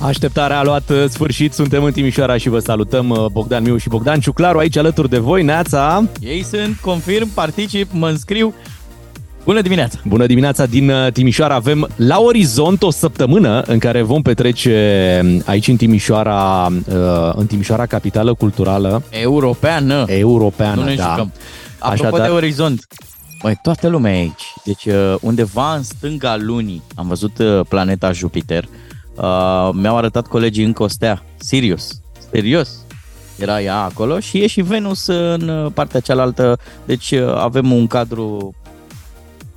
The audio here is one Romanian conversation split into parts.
Așteptarea a luat uh, sfârșit, suntem în Timișoara și vă salutăm uh, Bogdan Miu și Bogdan Ciuclaru aici alături de voi, Neața. Ei sunt, confirm, particip, mă înscriu. Bună dimineața! Bună dimineața din uh, Timișoara. Avem la orizont o săptămână în care vom petrece um, aici în Timișoara, în Timișoara capitală culturală. Europeană. Europeană, nu ne da. jucăm. Apropo Așadar... de orizont, Măi, toată lumea e aici. Deci undeva în stânga lunii am văzut planeta Jupiter. Uh, mi-au arătat colegii încă o stea. Sirius. Serios. Era ea acolo și e și Venus în partea cealaltă. Deci uh, avem un cadru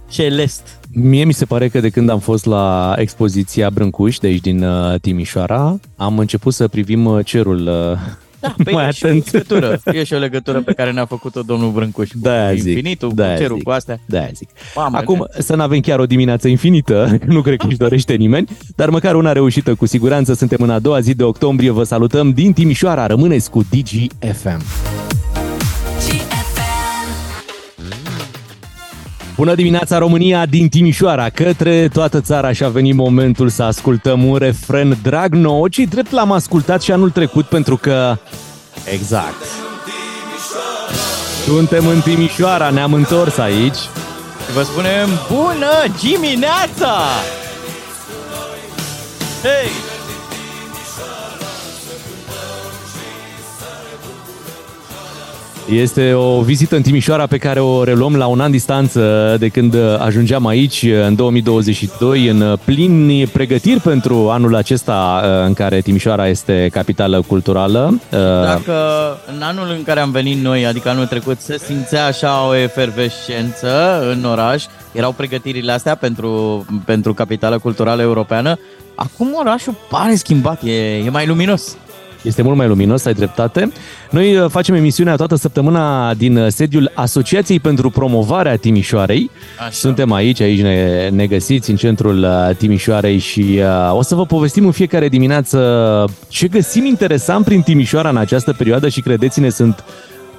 celest. Mie mi se pare că de când am fost la expoziția Brâncuș de aici din uh, Timișoara, am început să privim uh, cerul uh, da, pe mai e atent. Și o legătură. E și o legătură pe care ne-a făcut-o domnul Brâncuș cu da, zic, infinitul, da, cu cerul, zic, cu astea. Da, zic. Mamă, Acum, să nu avem chiar o dimineață infinită, nu cred că își dorește nimeni, dar măcar una reușită cu siguranță. Suntem în a doua zi de octombrie, vă salutăm din Timișoara. Rămâneți cu DGFM. Bună dimineața România din Timișoara către toată țara și a venit momentul să ascultăm un refren drag nou, ci drept l-am ascultat și anul trecut pentru că exact. Suntem în Timișoara, ne-am întors aici. Vă spunem bună dimineața! Hei! Este o vizită în Timișoara pe care o reluăm la un an distanță de când ajungeam aici în 2022 în plin pregătiri pentru anul acesta în care Timișoara este capitală culturală. Dacă în anul în care am venit noi, adică anul trecut, se simțea așa o efervescență în oraș, erau pregătirile astea pentru, pentru capitală culturală europeană, acum orașul pare schimbat, e, e mai luminos. Este mult mai luminos, ai dreptate. Noi uh, facem emisiunea toată săptămâna din uh, sediul Asociației pentru Promovarea Timișoarei. Așa. Suntem aici, aici ne, ne găsiți în centrul uh, Timișoarei și uh, o să vă povestim în fiecare dimineață ce găsim interesant prin Timișoara în această perioadă și credeți-ne sunt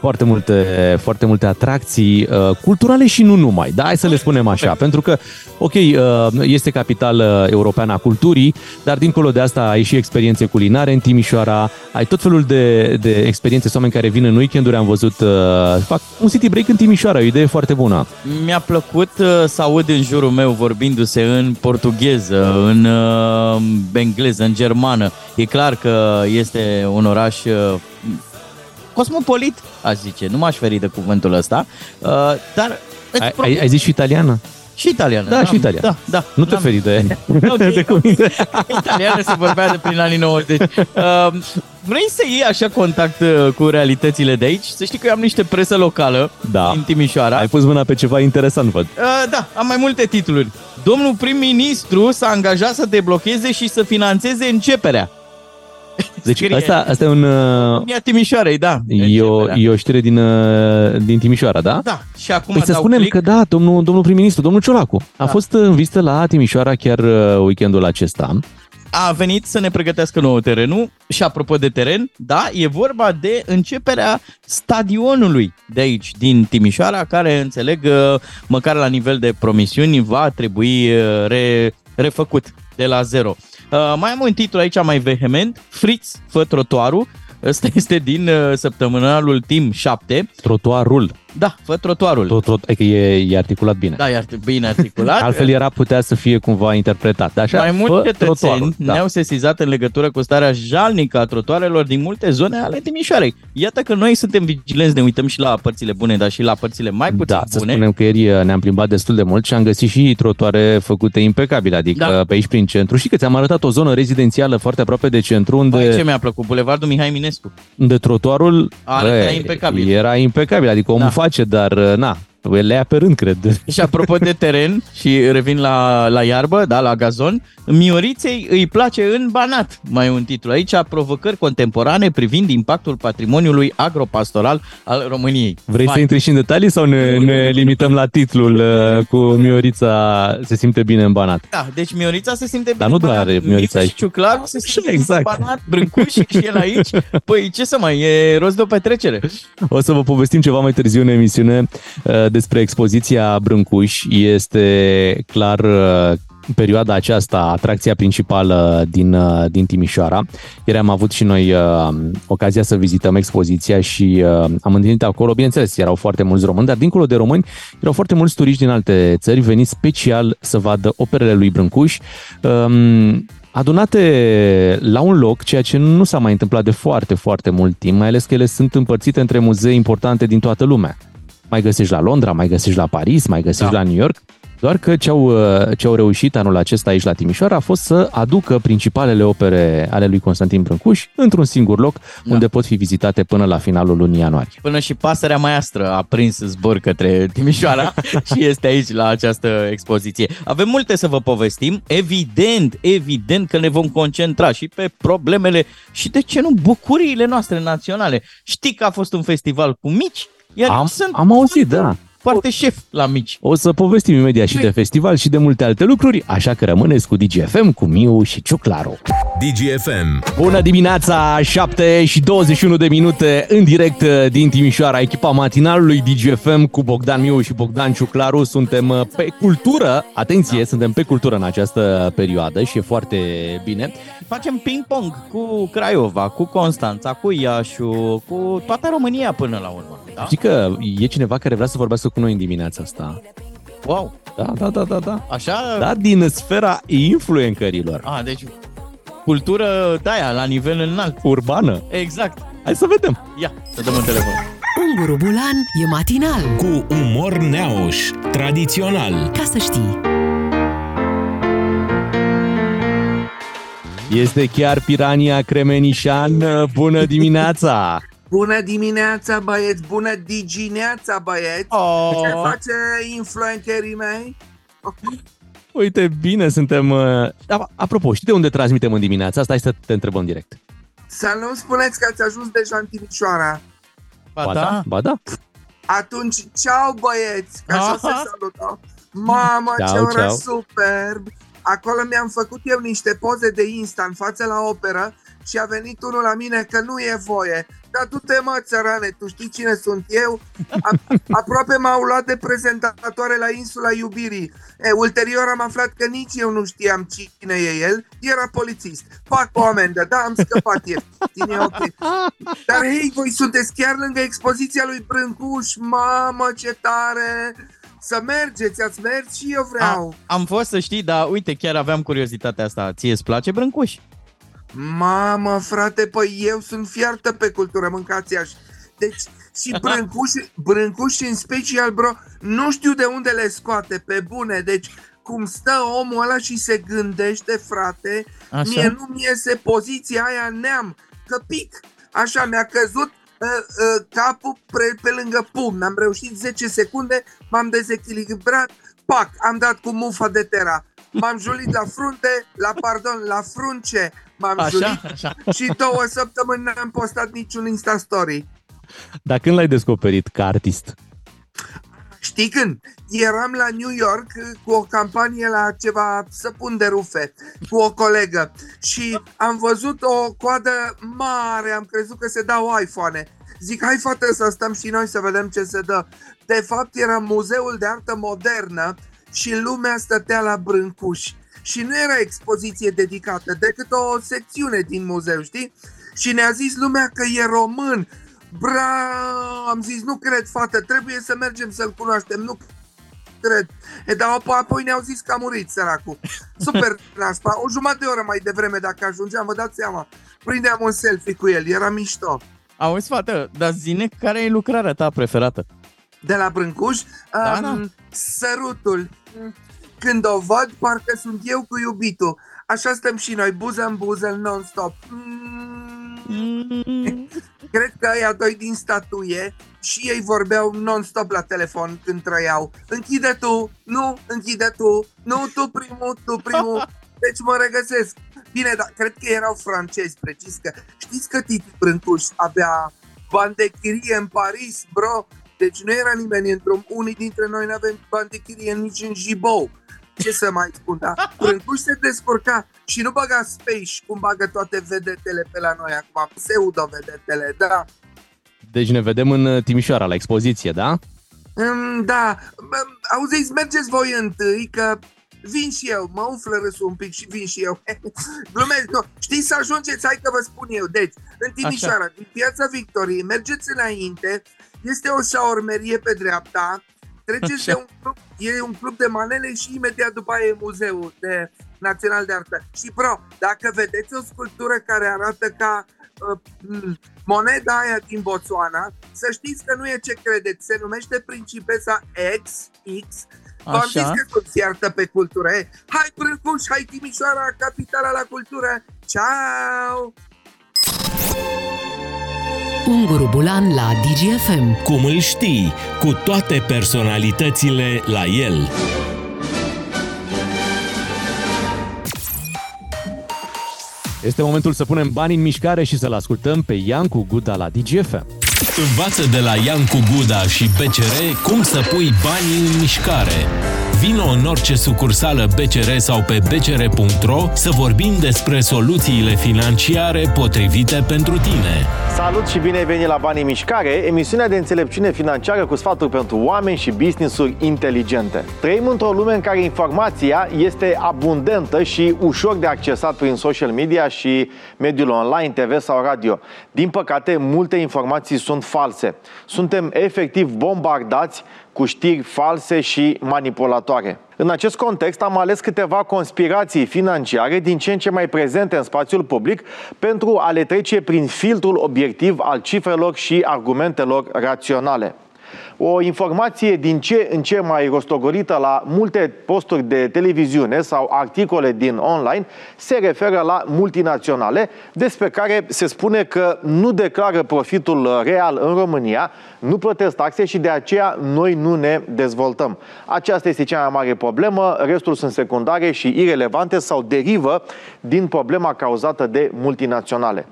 foarte multe, foarte multe atracții uh, culturale și nu numai, da? Hai să le spunem așa, okay. pentru că, ok, uh, este capitală europeană a culturii, dar dincolo de asta ai și experiențe culinare în Timișoara, ai tot felul de, de experiențe, oameni care vin în weekenduri, am văzut, uh, fac un city break în Timișoara, o idee foarte bună. Mi-a plăcut uh, să aud în jurul meu vorbindu-se în portugheză, în uh, engleză, în germană. E clar că este un oraș uh, cosmopolit, aș zice. Nu m-aș feri de cuvântul ăsta, uh, dar... Ai, ai, ai zis și italiană? Și italiană. Da, și italiană. Da, da. Nu te feri de, okay, de cuvinte. italiană se vorbea de prin anii 90. Uh, vrei să iei așa contact uh, cu realitățile de aici? Să știi că eu am niște presă locală da. în Timișoara. Ai pus mâna pe ceva interesant, văd. Uh, da, am mai multe titluri. Domnul prim-ministru s-a angajat să deblocheze și să financeze începerea. Deci Scrie. asta, asta e un... Ia Timișoarei, da. E o, e o știre din, uh, din Timișoara, da? Da. Și acum păi să spunem click. că da, domnul, domnul prim-ministru, domnul Ciolacu, da. a fost în vizită la Timișoara chiar uh, weekendul acesta. A venit să ne pregătească nou terenul și apropo de teren, da, e vorba de începerea stadionului de aici, din Timișoara, care înțeleg, uh, măcar la nivel de promisiuni, va trebui re, refăcut de la zero. Uh, mai am un titlu aici mai vehement, Fritz fă trotuarul, Ăsta este din uh, săptămânalul Team 7. Trotuarul. Da, fă trotuarul. Tot, tot, adică e, e articulat bine. Da, e bine articulat. Altfel era putea să fie cumva interpretat. Așa, Mai mulți cetățeni da. ne-au sesizat în legătură cu starea jalnică a trotuarelor din multe zone ale Timișoarei. Iată că noi suntem vigilenți, ne uităm și la părțile bune, dar și la părțile mai puțin da, bune. să spunem că ieri uh, ne-am plimbat destul de mult și am găsit și trotuare făcute impecabile, adică da. pe aici prin centru. Și că ți-am arătat o zonă rezidențială foarte aproape de centru unde... Băi, ce mi-a plăcut? Bulevardul Mihai Minescu. De trotuarul era impecabil. Era impecabil, adică omul da. Face, dar na, le ia pe rând, cred. Și apropo de teren, și revin la, la iarbă, da, la gazon, Mioriței îi place în Banat, mai un titlu aici, provocări contemporane privind impactul patrimoniului agropastoral al României. Vrei Mai. să intri și în detalii sau ne, ne limităm la titlul uh, cu Miorița se simte bine în Banat? Da, deci Miorița se simte bine Dar nu doar Miorița aici. Ciuclar se simte exact. în Banat, Brâncuș și el aici. Păi ce să mai, e rost de o petrecere. O să vă povestim ceva mai târziu în emisiune uh, despre expoziția Brâncuș. Este clar uh, perioada aceasta atracția principală din, uh, din Timișoara. Ieri am avut și noi uh, ocazia să vizităm expoziția și uh, am întâlnit acolo, bineînțeles, erau foarte mulți români, dar dincolo de români erau foarte mulți turiști din alte țări veniți special să vadă operele lui Brâncuș. Uh, adunate la un loc, ceea ce nu s-a mai întâmplat de foarte, foarte mult timp, mai ales că ele sunt împărțite între muzee importante din toată lumea. Mai găsești la Londra, mai găsești la Paris, mai găsești da. la New York. Doar că ce au, ce au reușit anul acesta aici la Timișoara a fost să aducă principalele opere ale lui Constantin Brâncuș într-un singur loc da. unde pot fi vizitate până la finalul lunii ianuarie. Până și pasărea maestră a prins zbor către Timișoara și este aici la această expoziție. Avem multe să vă povestim. Evident, evident că ne vom concentra și pe problemele și de ce nu bucuriile noastre naționale. Știi că a fost un festival cu mici? Iar am, sunt am auzit, da foarte șef la mici. O să povestim imediat și de festival și de multe alte lucruri, așa că rămâneți cu DGFM, cu Miu și Ciuclaru. DGFM. Bună dimineața, 7 și 21 de minute în direct uh, din Timișoara, echipa matinalului DGFM cu Bogdan Miu și Bogdan Ciuclaru. Suntem uh, pe cultură, atenție, da. suntem pe cultură în această perioadă și e foarte bine. Facem ping-pong cu Craiova, cu Constanța, cu Iașu, cu toată România până la urmă. Da? Știi că e cineva care vrea să vorbească cu noi în dimineața asta. Wow! Da, da, da, da, da. Așa? Da, din sfera influencărilor. Ah, deci cultură de aia, la nivel înalt. Urbană. Exact. Hai să vedem. Ia, să dăm un telefon. Unguru Bulan e matinal. Cu umor neauș, tradițional. Ca să știi. Este chiar Pirania Cremenișan. Bună dimineața! Bună dimineața, băieți! Bună digineața, băieți! Oh. Ce face influencerii mei? Uite, bine, suntem... Uh... Apropo, știi de unde transmitem în dimineața asta? Hai să te întrebăm direct. Să nu spuneți că ați ajuns deja în Timișoara. Ba, ba da? da? Ba da. Atunci, ceau băieți, ca să se salută. Mamă, ciao, ce oră superb! Acolo mi-am făcut eu niște poze de Insta în față la operă și a venit unul la mine că nu e voie. Dar tu te mă, țărane, tu știi cine sunt eu? A, aproape m-au luat de prezentatoare la insula iubirii. E, ulterior am aflat că nici eu nu știam cine e el, era polițist. Fac o amendă, da, am scăpat ieftin, e ok. Dar hei, voi sunteți chiar lângă expoziția lui Brâncuș, mamă, ce tare! Să mergeți, ați mers și eu vreau. A, am fost să știi, dar uite, chiar aveam curiozitatea asta. Ție îți place Brâncuș? Mamă, frate, păi eu sunt fiartă pe cultură, mâncați așa. Deci, și brâncuși, brâncuși în special, bro, nu știu de unde le scoate, pe bune. Deci, cum stă omul ăla și se gândește, frate, așa? mie nu mi iese poziția aia neam, că pic. Așa, mi-a căzut uh, uh, capul pe, pe lângă pumn. Am reușit 10 secunde, m-am dezechilibrat, pac, am dat cu mufa de tera. M-am julit la frunte, la pardon, la frunce, m-am așa, julit așa. și două săptămâni n-am postat niciun Insta Story. Dar când l-ai descoperit ca artist? Știi când? Eram la New York cu o campanie la ceva săpun de rufe cu o colegă și am văzut o coadă mare, am crezut că se dau iPhone. Zic, hai fată să stăm și noi să vedem ce se dă. De fapt era muzeul de artă modernă și lumea stătea la brâncuși și nu era expoziție dedicată, decât o secțiune din muzeu, știi? Și ne-a zis lumea că e român. Bra, am zis, nu cred, fată, trebuie să mergem să-l cunoaștem, nu cred. E, dar apoi ne-au zis că a murit, săracul. Super naspa. O jumătate de oră mai devreme, dacă ajungeam, vă dați seama, prindeam un selfie cu el, era mișto. Auzi, fată, dar zine care e lucrarea ta preferată? De la Brâncuș? Da, um, da. Sărutul. Când o văd, parcă sunt eu cu iubitul. Așa stăm și noi, buză în buză, non-stop. Mm. Cred că aia doi din statuie și ei vorbeau non-stop la telefon când trăiau. Închide tu, nu, închide tu, nu, tu primul, tu primul. Deci mă regăsesc. Bine, dar cred că erau francezi, precis că știți că Titi Brâncuș avea bani de chirie în Paris, bro? Deci nu era nimeni într-un... Unii dintre noi nu avem bani de chirie nici în Jibou ce să mai spun, da? Brâncuș se descurca și nu băga space cum bagă toate vedetele pe la noi acum, pseudo-vedetele, da. Deci ne vedem în uh, Timișoara, la expoziție, da? Mm, da, auziți, mergeți voi întâi, că vin și eu, mă umflă râsul un pic și vin și eu. Glumesc, nu. Știți să ajungeți, hai că vă spun eu. Deci, în Timișoara, din Piața Victoriei, mergeți înainte, este o șaormerie pe dreapta, treceți de un club, e un club de manele și imediat după aia e muzeul de național de artă. Și pro, dacă vedeți o sculptură care arată ca uh, moneda aia din Botswana, să știți că nu e ce credeți, se numește Principesa X, X, V-am zis că tot se iartă pe cultură. Eh? Hai Brâncuș, hai Timișoara, capitala la cultură. Ciao! Unguru Bulan la DGFM. Cum îl știi, cu toate personalitățile la el. Este momentul să punem bani în mișcare și să-l ascultăm pe Iancu Guda la DGFM. Învață de la Iancu Guda și BCR cum să pui banii în mișcare. Vino în orice sucursală BCR sau pe bcr.ro să vorbim despre soluțiile financiare potrivite pentru tine. Salut și bine ai venit la Banii Mișcare, emisiunea de înțelepciune financiară cu sfaturi pentru oameni și business-uri inteligente. Trăim într-o lume în care informația este abundentă și ușor de accesat prin social media și mediul online, TV sau radio. Din păcate, multe informații sunt false. Suntem efectiv bombardați cu știri false și manipulatoare. În acest context am ales câteva conspirații financiare din ce în ce mai prezente în spațiul public pentru a le trece prin filtrul obiectiv al cifrelor și argumentelor raționale o informație din ce în ce mai rostogorită la multe posturi de televiziune sau articole din online se referă la multinaționale despre care se spune că nu declară profitul real în România, nu plătesc taxe și de aceea noi nu ne dezvoltăm. Aceasta este cea mai mare problemă, restul sunt secundare și irelevante sau derivă din problema cauzată de multinaționale.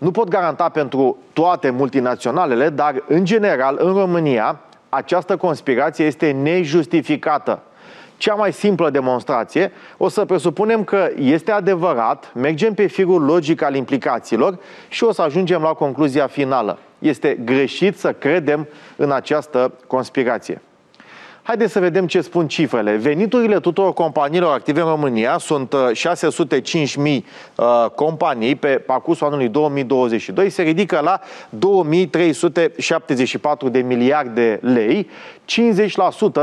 Nu pot garanta pentru toate multinaționalele, dar în general în România această conspirație este nejustificată. Cea mai simplă demonstrație, o să presupunem că este adevărat, mergem pe firul logic al implicațiilor și o să ajungem la concluzia finală. Este greșit să credem în această conspirație. Haideți să vedem ce spun cifrele. Veniturile tuturor companiilor active în România sunt 605.000 uh, uh, companii pe parcursul anului 2022, se ridică la 2374 de miliarde lei.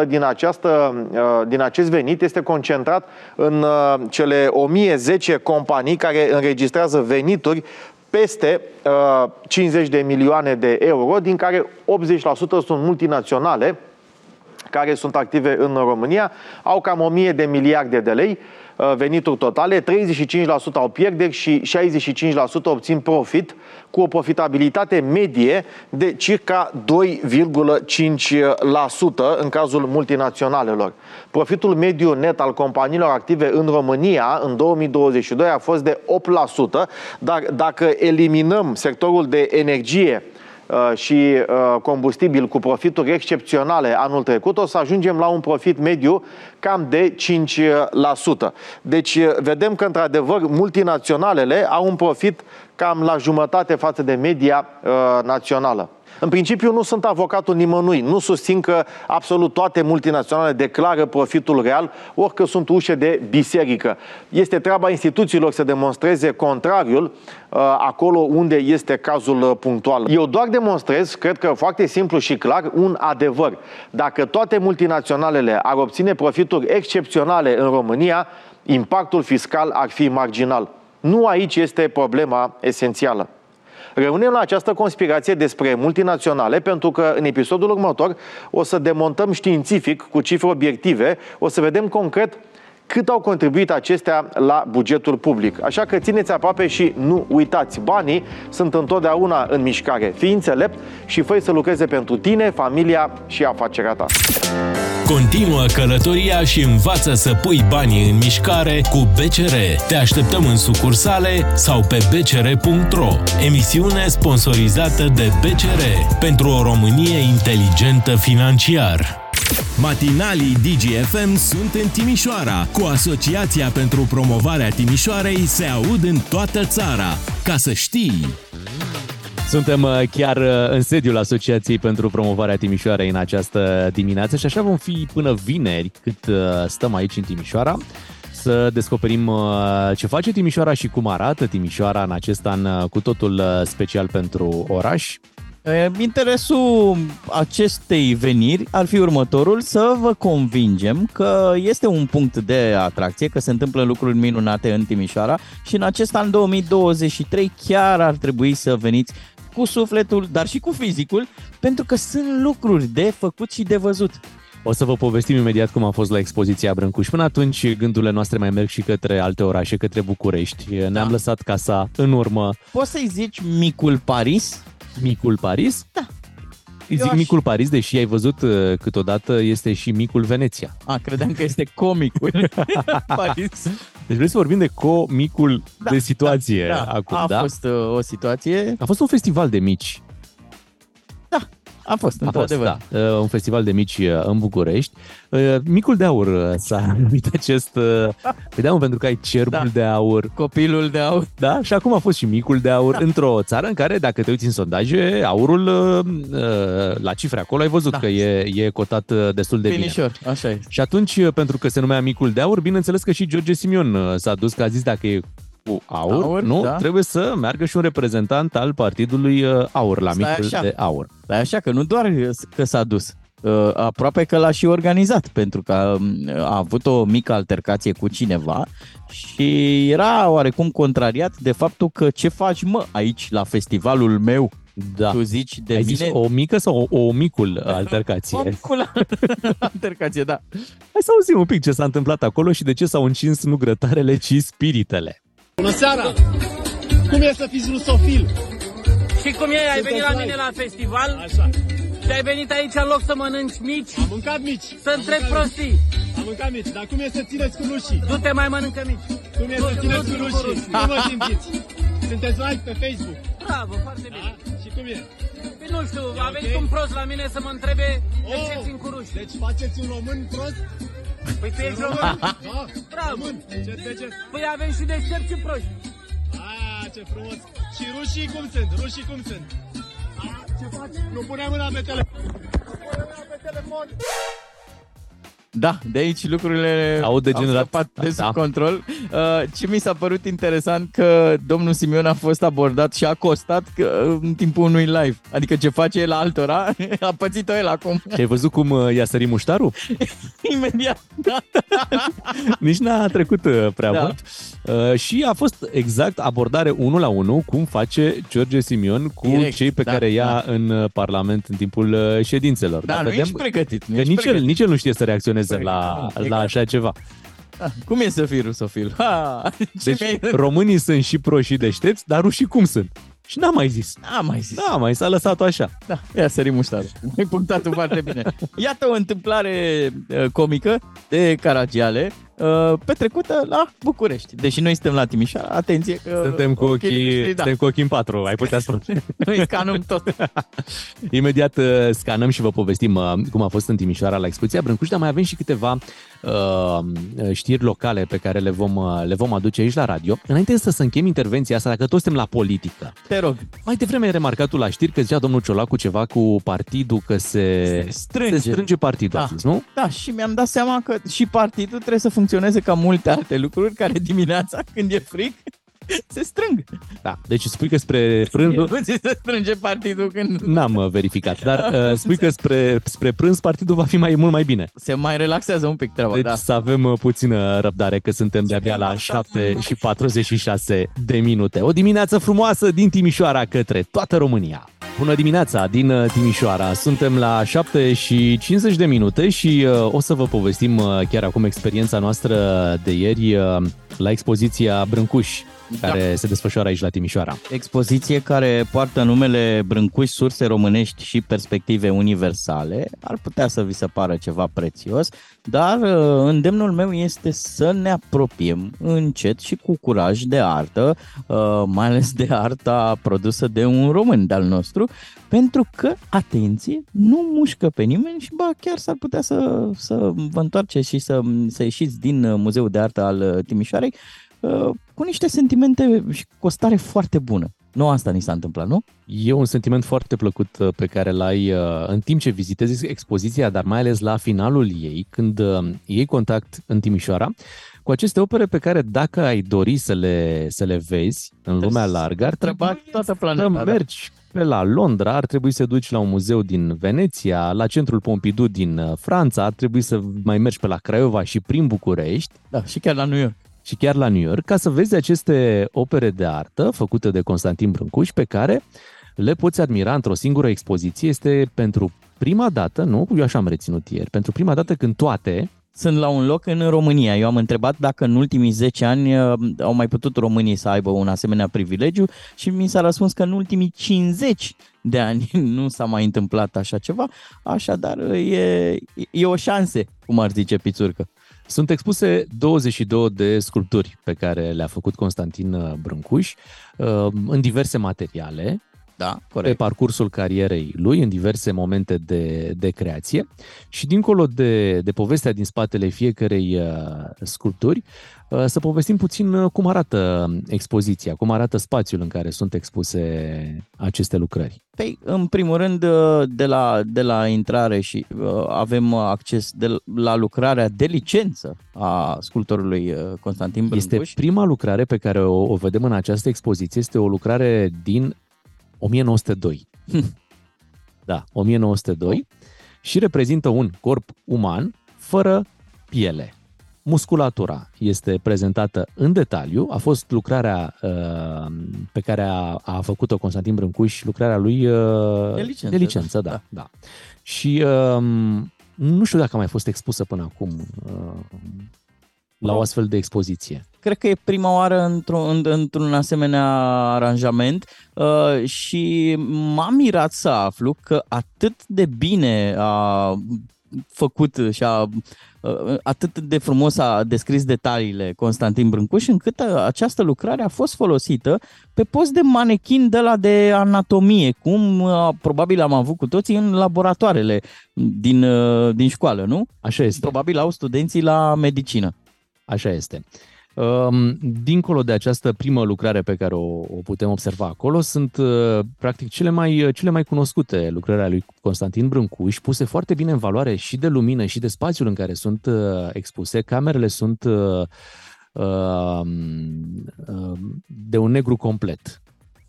50% din, această, uh, din acest venit este concentrat în cele 1010 companii care înregistrează venituri peste uh, 50 de milioane de euro, din care 80% sunt multinaționale, care sunt active în România au cam 1000 de miliarde de lei uh, venituri totale, 35% au pierderi și 65% obțin profit cu o profitabilitate medie de circa 2,5% în cazul multinaționalelor. Profitul mediu net al companiilor active în România în 2022 a fost de 8%, dar dacă eliminăm sectorul de energie Uh, și uh, combustibil cu profituri excepționale anul trecut, o să ajungem la un profit mediu cam de 5%. Deci uh, vedem că, într-adevăr, multinaționalele au un profit cam la jumătate față de media națională. În principiu nu sunt avocatul nimănui, nu susțin că absolut toate multinaționale declară profitul real, orică sunt ușe de biserică. Este treaba instituțiilor să demonstreze contrariul uh, acolo unde este cazul uh, punctual. Eu doar demonstrez, cred că foarte simplu și clar, un adevăr. Dacă toate multinaționalele ar obține profituri excepționale în România, impactul fiscal ar fi marginal. Nu aici este problema esențială. Rămânem la această conspirație despre multinaționale pentru că în episodul următor o să demontăm științific cu cifre obiective, o să vedem concret cât au contribuit acestea la bugetul public. Așa că țineți aproape și nu uitați, banii sunt întotdeauna în mișcare. Fii înțelept și fă să lucreze pentru tine, familia și afacerea ta. Continuă călătoria și învață să pui banii în mișcare cu BCR. Te așteptăm în sucursale sau pe bcr.ro. Emisiune sponsorizată de BCR pentru o Românie inteligentă financiar. Matinalii DGFM sunt în Timișoara. Cu Asociația pentru Promovarea Timișoarei se aud în toată țara. Ca să știi! Suntem uh, chiar uh, în sediul Asociației pentru Promovarea Timișoarei în această dimineață și așa vom fi până vineri cât uh, stăm aici în Timișoara să descoperim ce face Timișoara și cum arată Timișoara în acest an cu totul special pentru oraș. Interesul acestei veniri ar fi următorul, să vă convingem că este un punct de atracție, că se întâmplă lucruri minunate în Timișoara și în acest an 2023 chiar ar trebui să veniți cu sufletul, dar și cu fizicul, pentru că sunt lucruri de făcut și de văzut. O să vă povestim imediat cum a fost la expoziția Brâncuș. Până atunci, gândurile noastre mai merg și către alte orașe, către București. Ne-am da. lăsat casa în urmă. Poți să-i zici micul Paris? Micul Paris? Da. Îi zic micul Paris, deși ai văzut uh, câteodată este și micul Veneția. A, credeam că este comicul Paris. Deci vrei să vorbim de comicul da, de situație da, da. acum, A da? fost uh, o situație... A fost un festival de mici a fost, a fost, da. Uh, un festival de mici uh, în București. Uh, Micul de aur s-a numit acest... Păi da, pentru că ai cerbul da. de aur. Copilul de aur. Da, și acum a fost și micul de aur da. într-o țară în care, dacă te uiți în sondaje, aurul la cifre acolo ai văzut da. că e, e cotat destul de Finișor, bine. așa e. Și atunci, pentru că se numea Micul de Aur, bineînțeles că și George Simion s-a dus, că a zis dacă e cu aur, aur nu? Da. Trebuie să meargă și un reprezentant al partidului uh, aur, la Stai micul așa. de aur. Dar așa că nu doar că s-a dus, uh, aproape că l-a și organizat, pentru că um, a avut o mică altercație cu cineva și era oarecum contrariat de faptul că ce faci mă aici la festivalul meu da. Tu zici de Ai mine... zis o mică sau o, o micul altercație? O micul altercație, da. Hai să auzim un pic ce s-a întâmplat acolo și de ce s-au încins nu grătarele, ci spiritele. Bună seara! Cum e să fiți rusofil? Și cum e? Ai venit la mine la festival? Așa. Și ai venit aici în loc să mănânci mici? Am mâncat mici. Să întreb prostii. Am mâncat mici, dar cum e să țineți cu rușii? Nu te mai mănâncă mici. Cum e să țineți cu rușii? Cum vă simțiți? Sunteți live pe Facebook? Bravo, foarte bine. Da? Și cum e? Păi nu știu, a venit un prost la mine să mă întrebe de ce oh, țin cu ruși. Deci faceți un român prost? Păi tu ești român? Da, Bravo. Ce treceți? Păi avem și deștepți și proști. Ah, ce frumos. Și rușii cum sunt? Rușii cum sunt? Ah, ce faci? Nu pune mâna pe telefon. Nu pune mâna pe telefon. Da, de aici lucrurile au degenerat au de sub da. control. Uh, ce mi s-a părut interesant că domnul Simion a fost abordat și a costat că, în timpul unui live. Adică ce face el altora, a pățit-o el acum. Și ai văzut cum uh, i-a sărit muștarul? Imediat, da. Nici n-a trecut uh, prea da. mult. Uh, și a fost exact abordare unul la unul cum face George Simion cu Direct, cei pe da, care ia da. în uh, Parlament în timpul uh, ședințelor. Da, Dar nu vedem ești pregătit. Nu că ești nici, pregătit. El, nici el nu știe să reacționeze la, la așa ceva. Ah, cum e să fii rusofil? Ha, deci românii sunt și proști și deștepți, dar rușii cum sunt? Și n-a mai zis. N-a mai zis. Da, mai s-a lăsat-o așa. Da, ia sări muștarul. Ai punctat foarte bine. Iată o întâmplare uh, comică de Caragiale, uh, petrecută la București. Deși noi suntem la Timișoara, atenție că... Suntem cu ochii, da. suntem cu ochii în patru, ai putea spune. noi scanăm tot. Imediat uh, scanăm și vă povestim uh, cum a fost în Timișoara la expoziția Brâncuș, dar mai avem și câteva uh, știri locale pe care le vom, uh, le vom aduce aici la radio. Înainte să, să închem intervenția asta, dacă toți suntem la politică. Te rog. Mai devreme ai remarcat tu la știri că zicea domnul Ciolacu ceva cu partidul, că se, se strânge, se strânge partidul, da. zis, nu? Da, și mi-am dat seama că și partidul trebuie să funcționeze ca multe alte lucruri care dimineața, când e fric, se strâng. Da, deci spui că spre prânz... Nu ți se strânge partidul când... N-am uh, verificat, dar uh, spui că spre, spre prânz partidul va fi mai mult mai bine. Se mai relaxează un pic treaba, deci da. să avem uh, puțină răbdare, că suntem de-abia la 7 și 46 de minute. O dimineață frumoasă din Timișoara către toată România. Bună dimineața din uh, Timișoara. Suntem la 7 și 50 de minute și uh, o să vă povestim uh, chiar acum experiența noastră de ieri uh, la expoziția Brâncuș care da. se desfășoară aici la Timișoara. Expoziție care poartă numele Brâncuși, surse românești și perspective universale. Ar putea să vi se pară ceva prețios, dar uh, îndemnul meu este să ne apropiem încet și cu curaj de artă, uh, mai ales de arta produsă de un român de-al nostru, pentru că, atenție, nu mușcă pe nimeni și ba, chiar s-ar putea să, să vă întoarceți și să, să ieșiți din Muzeul de Artă al Timișoarei Uh, cu niște sentimente și cu o stare foarte bună. Nu asta ni s-a întâmplat, nu? E un sentiment foarte plăcut uh, pe care l-ai uh, în timp ce vizitezi expoziția, dar mai ales la finalul ei, când uh, iei contact în Timișoara, cu aceste opere pe care dacă ai dori să le, să le vezi în lumea largă, ar trebui toată planeta, să da. mergi pe la Londra, ar trebui să duci la un muzeu din Veneția, la centrul Pompidou din Franța, ar trebui să mai mergi pe la Craiova și prin București. Da, și chiar la New York și chiar la New York, ca să vezi aceste opere de artă făcute de Constantin Brâncuș, pe care le poți admira într-o singură expoziție. Este pentru prima dată, nu? Eu așa am reținut ieri, pentru prima dată când toate sunt la un loc în România. Eu am întrebat dacă în ultimii 10 ani uh, au mai putut românii să aibă un asemenea privilegiu și mi s-a răspuns că în ultimii 50 de ani nu s-a mai întâmplat așa ceva, așadar e, e o șanse, cum ar zice Pițurcă. Sunt expuse 22 de sculpturi pe care le-a făcut Constantin uh, Brâncuș uh, în diverse materiale, da, corect. pe parcursul carierei lui, în diverse momente de, de creație. Și dincolo de, de povestea din spatele fiecarei uh, sculpturi, uh, să povestim puțin uh, cum arată expoziția, cum arată spațiul în care sunt expuse aceste lucrări. Păi, în primul rând, de la, de la intrare și uh, avem acces de la lucrarea de licență a sculptorului Constantin Brâncuș. Este prima lucrare pe care o, o vedem în această expoziție, este o lucrare din 1902. da, 1902 și reprezintă un corp uman fără piele. Musculatura este prezentată în detaliu, a fost lucrarea uh, pe care a, a făcut-o Constantin Brâncuș, lucrarea lui uh, de licență, de licență da. da, da. Și uh, nu știu dacă a mai fost expusă până acum uh, la o astfel de expoziție. Cred că e prima oară într-un, într-un asemenea aranjament uh, și m-am mirat să aflu că atât de bine a făcut și a, uh, atât de frumos a descris detaliile Constantin Brâncuș, încât această lucrare a fost folosită pe post de manechin de la de anatomie, cum uh, probabil am avut cu toții în laboratoarele din, uh, din școală, nu? Așa este. Probabil au studenții la medicină. Așa este. Dincolo de această primă lucrare pe care o, o putem observa acolo, sunt uh, practic cele mai, cele mai cunoscute lucrări ale lui Constantin Brâncuș, puse foarte bine în valoare și de lumină și de spațiul în care sunt uh, expuse. Camerele sunt uh, de un negru complet.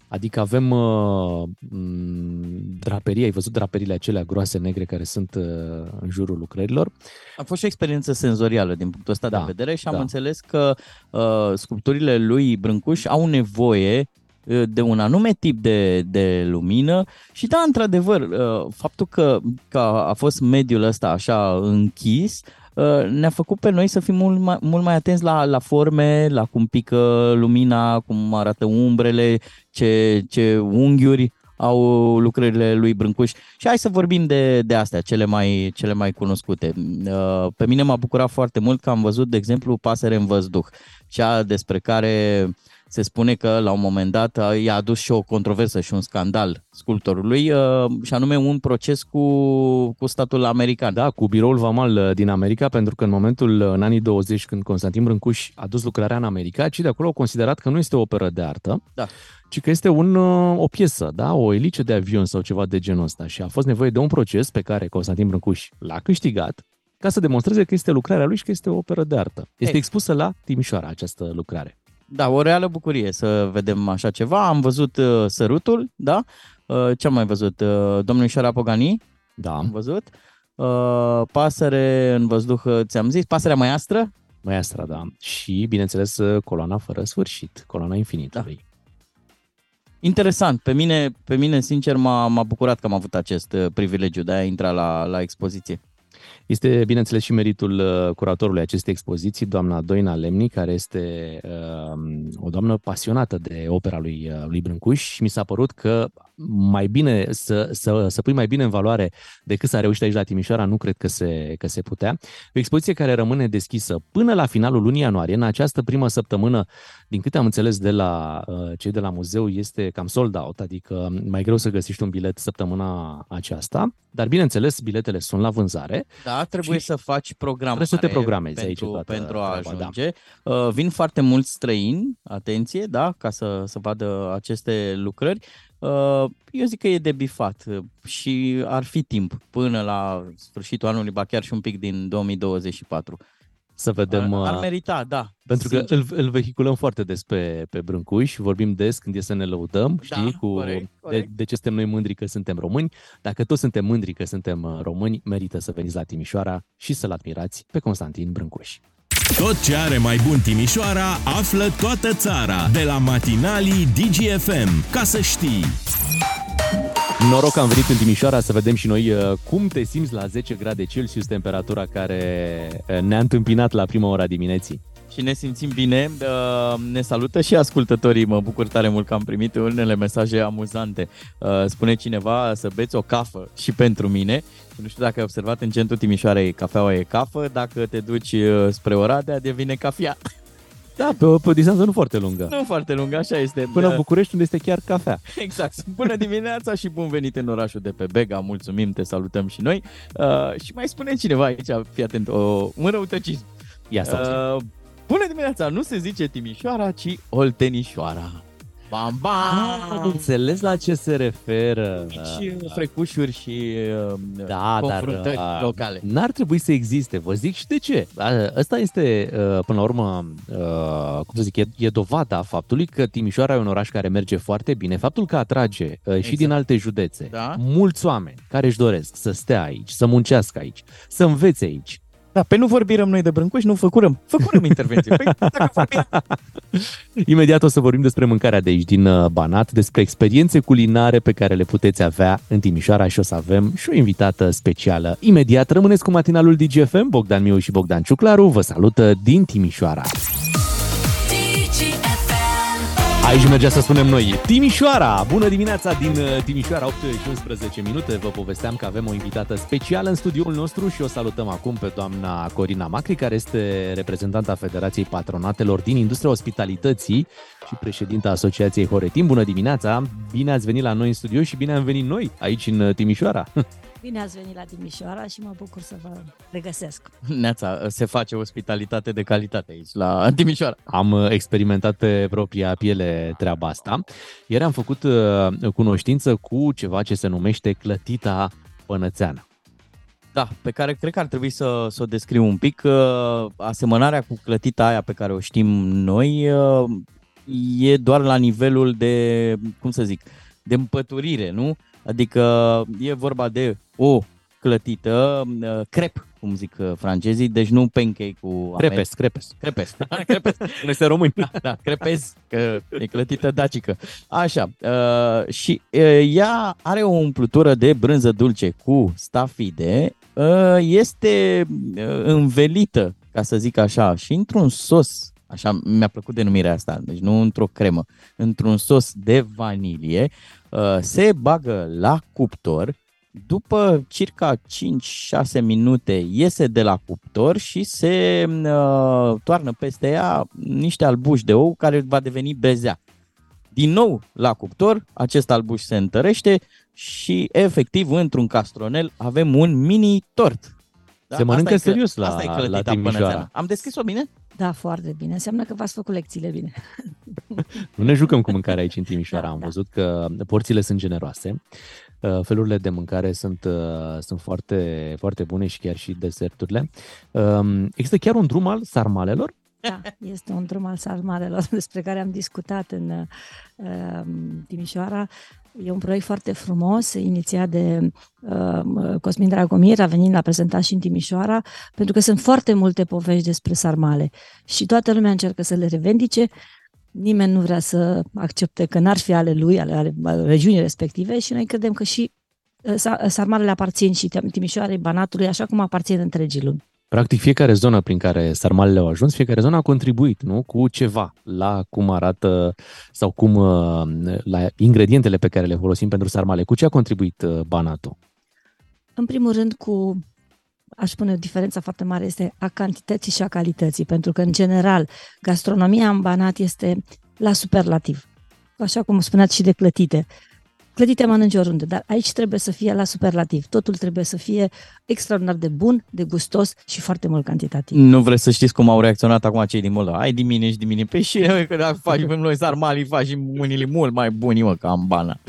Adică avem uh, draperie, ai văzut draperiile acelea groase negre care sunt uh, în jurul lucrărilor. A fost și o experiență senzorială din punctul ăsta da, de vedere și am da. înțeles că uh, sculpturile lui Brâncuș au nevoie uh, de un anume tip de, de lumină și da, într-adevăr, uh, faptul că, că a fost mediul ăsta așa închis Uh, ne-a făcut pe noi să fim mult mai, mult mai atenți la, la forme, la cum pică lumina, cum arată umbrele, ce, ce unghiuri au lucrările lui Brâncuș. Și hai să vorbim de, de astea, cele mai, cele mai cunoscute. Uh, pe mine m-a bucurat foarte mult că am văzut, de exemplu, Pasăre în văzduh, cea despre care se spune că la un moment dat i-a adus și o controversă și un scandal sculptorului uh, și anume un proces cu, cu statul american. Da, cu biroul Vamal uh, din America, pentru că în momentul, uh, în anii 20, când Constantin Brâncuș a dus lucrarea în America, ci de acolo au considerat că nu este o operă de artă, da. ci că este un, o piesă, da, o elice de avion sau ceva de genul ăsta. Și a fost nevoie de un proces pe care Constantin Brâncuș l-a câștigat, ca să demonstreze că este lucrarea lui și că este o operă de artă. Este Ei. expusă la Timișoara această lucrare. Da, o reală bucurie să vedem așa ceva. Am văzut uh, Sărutul, da? Uh, ce am mai văzut? Uh, Domnul Pogani? Da. Am văzut. Uh, pasăre în văzduh, uh, ți-am zis. Pasărea maiastră? Maiastra, da. Și, bineînțeles, uh, coloana fără sfârșit, coloana infinitului. Da. Interesant. Pe mine, pe mine sincer, m-a, m-a bucurat că am avut acest uh, privilegiu de a intra la, la expoziție. Este, bineînțeles, și meritul uh, curatorului acestei expoziții, doamna Doina Lemni, care este uh, o doamnă pasionată de opera lui, uh, lui Brâncuș. Și mi s-a părut că mai bine, să, să, să pui mai bine în valoare decât s-a reușit aici la Timișoara, nu cred că se, că se putea. O expoziție care rămâne deschisă până la finalul lunii ianuarie. În această primă săptămână, din câte am înțeles de la uh, cei de la muzeu, este cam sold out, adică mai greu să găsești un bilet săptămâna aceasta, dar bineînțeles, biletele sunt la vânzare. Da, trebuie să faci program. Trebuie să te programezi pentru, aici toată pentru a treaba, da. ajunge. Uh, vin foarte mulți străini, atenție, da, ca să, să vadă aceste lucrări. Uh, eu zic că e de bifat uh, și ar fi timp până la sfârșitul anului, ba chiar și un pic din 2024. Să vedem... Ar, ar uh, merita, da. Pentru că sincer. îl, îl vehiculăm foarte des pe, pe Brâncuș, vorbim des când e să ne lăudăm, știi, Da, cu corect, De, corect. de ce suntem noi mândri că suntem români. Dacă toți suntem mândri că suntem uh, români, merită să veniți la Timișoara și să-l admirați pe Constantin Brâncuș. Tot ce are mai bun Timișoara află toată țara de la matinalii DGFM. Ca să știi! Noroc că am venit în Timișoara să vedem și noi uh, cum te simți la 10 grade Celsius, temperatura care uh, ne-a întâmpinat la prima ora dimineții. Și ne simțim bine, uh, ne salută și ascultătorii, mă bucur tare mult că am primit unele mesaje amuzante. Uh, Spune cineva să beți o cafă și pentru mine. Nu știu dacă ai observat, în centrul Timișoarei cafeaua e cafă, dacă te duci uh, spre Oradea devine cafea. Da, pe o, pe o distanță nu foarte lungă. Nu foarte lung, așa este. Până în Uh, București, unde este chiar cafea. Exact. Bună dimineața și bun venit în orașul de pe Bega. Mulțumim, te salutăm și noi. Uh, și mai spune cineva aici, fii atent, o, un răutăcism. Ia să Uh, bună dimineața, nu se zice Timișoara, ci Oltenișoara. Bam, Ah, bam! înțeles la ce se referă. Și uh, frecușuri și uh, Da, dar confruntări uh, locale. n-ar trebui să existe. Vă zic și de ce. A, Ăsta este, uh, până la urmă, uh, cum să zic, e, e dovada faptului că Timișoara e un oraș care merge foarte bine. Faptul că atrage uh, și Exact. din alte județe Da. mulți oameni care își doresc să stea aici, să muncească aici, să învețe aici. Da, pe nu vorbim noi de Brâncuș, nu făcurăm. Făcurăm intervenție. Păi, dacă vorbim, Imediat o să vorbim despre mâncarea de aici din uh, Banat, despre experiențe culinare pe care le puteți avea în Timișoara și o să avem și o invitată specială. Imediat rămâneți cu matinalul DGFM, Bogdan Miu și Bogdan Ciuclaru vă salută din Timișoara. Aici mergea să spunem noi Timișoara! Bună dimineața din uh, Timișoara, 8 și 11 minute. Vă povesteam că avem o invitată specială în studioul nostru și o salutăm acum pe doamna Corina Macri, care este reprezentanta Federației Patronatelor din Industria Ospitalității și președinta Asociației Horetim. Bună dimineața! Bine ați venit la noi în studio și bine am venit noi aici în uh, Timișoara. Bine ați venit la Timișoara și mă bucur să vă regăsesc. Neața, se face ospitalitate de calitate aici, la Timișoara. Am uh, experimentat pe propria piele treaba asta. Ieri am făcut uh, cunoștință cu ceva ce se numește clătita pănățeană. Da, pe care cred că ar trebui să, să o descriu un pic. Uh, Asemănarea cu clătita aia pe care o știm noi uh, e doar la nivelul de, cum să zic, de împăturire, nu? Adică e vorba de o clătită, uh, crep, cum zic uh, francezii, deci nu pancake cu Crepes, crepes. Crepes. crepes. Noi suntem români. Da, da, crepes, că e clătită dacică. Așa, uh, și uh, ea are o umplutură de brânză dulce cu stafide, uh, este uh, învelită, ca să zic așa, și într-un sos, așa mi-a plăcut denumirea asta, deci nu într-o cremă, într-un sos de vanilie, uh, se bagă la cuptor, după circa 5-6 minute iese de la cuptor și se uh, toarnă peste ea niște albuși de ou care va deveni bezea. Din nou la cuptor, acest albuș se întărește și efectiv într-un castronel avem un mini tort. Se mănâncă Asta e clă- serios la- asta e la clătita Timișoara. pănățeană. Am descris-o bine? Da, foarte bine. Înseamnă că v-ați făcut lecțiile bine. Nu ne jucăm cu mâncarea aici în Timișoara. Da, Am da. văzut că porțiile sunt generoase. uh, Felurile de mâncare sunt, uh, sunt foarte, foarte bune și chiar și deserturile. Um, Există chiar un drum al sarmalelor? Da, este un drum al sarmalelor despre care am discutat în uh, Timișoara. E un proiect foarte frumos, inițiat de uh, Cosmin Dragomir, a venit la prezentat și în Timișoara, pentru că sunt foarte multe povești despre sarmale și toată lumea încearcă să le revendice. Nimeni nu vrea să accepte că n-ar fi ale lui, ale, ale regiunii respective și noi credem că și uh, sa- sarmalele aparțin și Tim- Timișoarei, Banatului, așa cum aparțin întregii lumi. Practic, fiecare zonă prin care sarmalele au ajuns, fiecare zonă a contribuit nu? cu ceva la cum arată sau cum uh, la ingredientele pe care le folosim pentru sarmale. Cu ce a contribuit uh, Banatul? În primul rând, cu aș spune, o diferență foarte mare este a cantității și a calității, pentru că, în general, gastronomia în Banat este la superlativ. Așa cum spuneați și de clătite clădite mănânci oriunde, dar aici trebuie să fie la superlativ. Totul trebuie să fie extraordinar de bun, de gustos și foarte mult cantitativ. Nu vreți să știți cum au reacționat acum cei din Moldova? Ai dimine și dimine. Pe și că dacă facem noi sarmali, facem mâinile mult mai buni, mă, ca în bana.